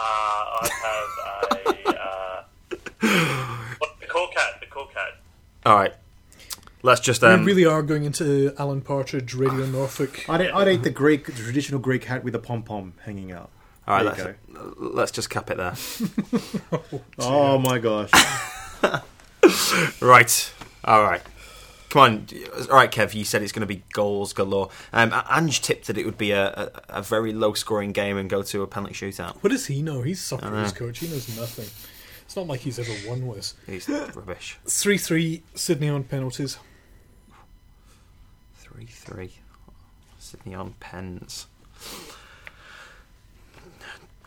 S5: I'd have a. What, the cork hat. The cork hat.
S2: All right. Let's just um.
S3: we really are going into Alan Partridge, Radio Norfolk.
S4: I'd, I'd eat the Greek, the traditional Greek hat with a pom pom hanging out.
S2: all right. Let's, let's just cap it there.
S4: Oh my gosh!
S2: Right. All right. Come on. All right, Kev. You said it's going to be goals galore. Um, Ange tipped that it would be a, a, a very low-scoring game and go to a penalty shootout.
S3: What does he know? He's soccer
S2: know.
S3: coach. He knows nothing. It's not like he's ever won with us.
S2: He's rubbish.
S3: 3 3 Sydney on penalties.
S2: Three-three. Sydney on pens.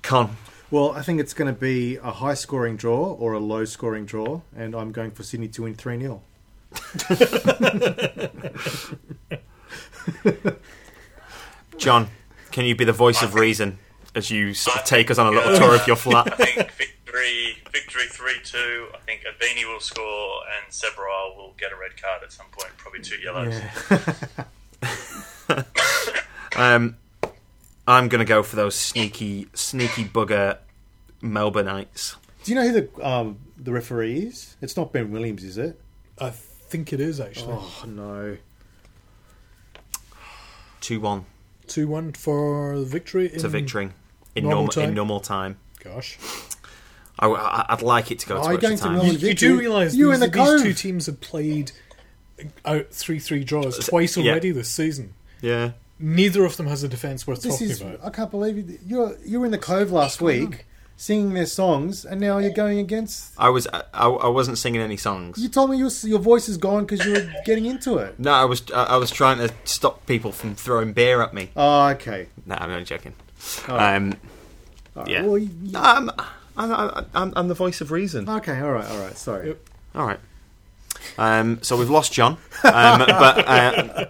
S2: Con.
S4: Well, I think it's going to be a high scoring draw or a low scoring draw, and I'm going for Sydney to win 3 0.
S2: John, can you be the voice of reason as you sort of take us on a little tour of your flat?
S5: Think victory, victory three two. I think Ibini will score and Seb Ryall will get a red card at some point, probably two yellows.
S2: Um, I'm going to go for those sneaky, sneaky bugger Melbourneites.
S4: Do you know who the um, the referee is? It's not Ben Williams, is it?
S3: I think it is actually.
S4: Oh no!
S2: Two one.
S3: 2 1 for the victory.
S2: to
S3: in-
S2: victory in
S3: normal
S2: normal,
S3: time?
S2: in normal time.
S3: Gosh.
S2: I, would like it to go
S4: Oh,
S2: to
S4: you're
S2: extra
S4: going to
S2: time.
S3: You, you do realise
S4: You
S3: these,
S4: in the
S3: these two teams have played out 3 3 draws twice
S2: yeah.
S3: already this season.
S2: Yeah,
S3: Neither of them has a defence worth
S4: This
S3: talking
S4: is
S3: about.
S4: I can't believe you. You're you were in the Cove last week singing their songs, and now you're going against.
S2: I was. I, I wasn't singing any songs.
S4: You told me your your voice is gone because you were getting into it.
S2: No, I was. I I was trying to stop people from throwing beer at me.
S4: Oh, okay.
S2: No, I'm only joking.
S4: Oh.
S2: Um,
S4: All right.
S2: Yeah.
S4: Well, you-
S2: I'm, I'm, I'm, I'm the voice of reason.
S4: okay. All right. All right. Sorry.
S3: Yep.
S2: All right. Um, so we've lost John, um, but uh,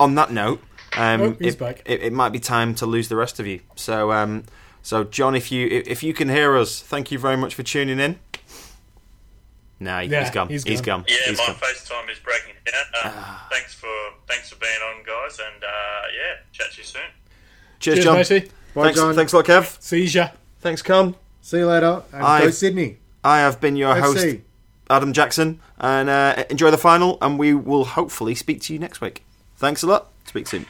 S2: on that note, um,
S3: Oh,
S2: it,
S3: back.
S2: It, it might be time to lose the rest of you. So, um, so John, if you if you can hear us, thank you very much for tuning in. No, he,
S3: Yeah,
S2: has gone.
S3: he's
S2: He's gone.
S3: gone.
S5: Yeah,
S2: He's
S5: my
S2: gone.
S5: FaceTime is breaking down. Uh, thanks for thanks for being on, guys, and uh, yeah, chat to you soon.
S2: Cheers,
S3: Cheers,
S2: John.
S3: matey.
S4: Bye,
S2: Thanks,
S4: John.
S2: thanks a lot, Kev.
S3: See ya.
S2: Thanks, Con.
S4: See you later. And
S2: I've-
S4: go Sydney.
S2: I have been your
S4: Let's
S2: host. Adam Jackson, and uh, enjoy the final. And we will hopefully speak to you next week. Thanks a lot. Speak soon.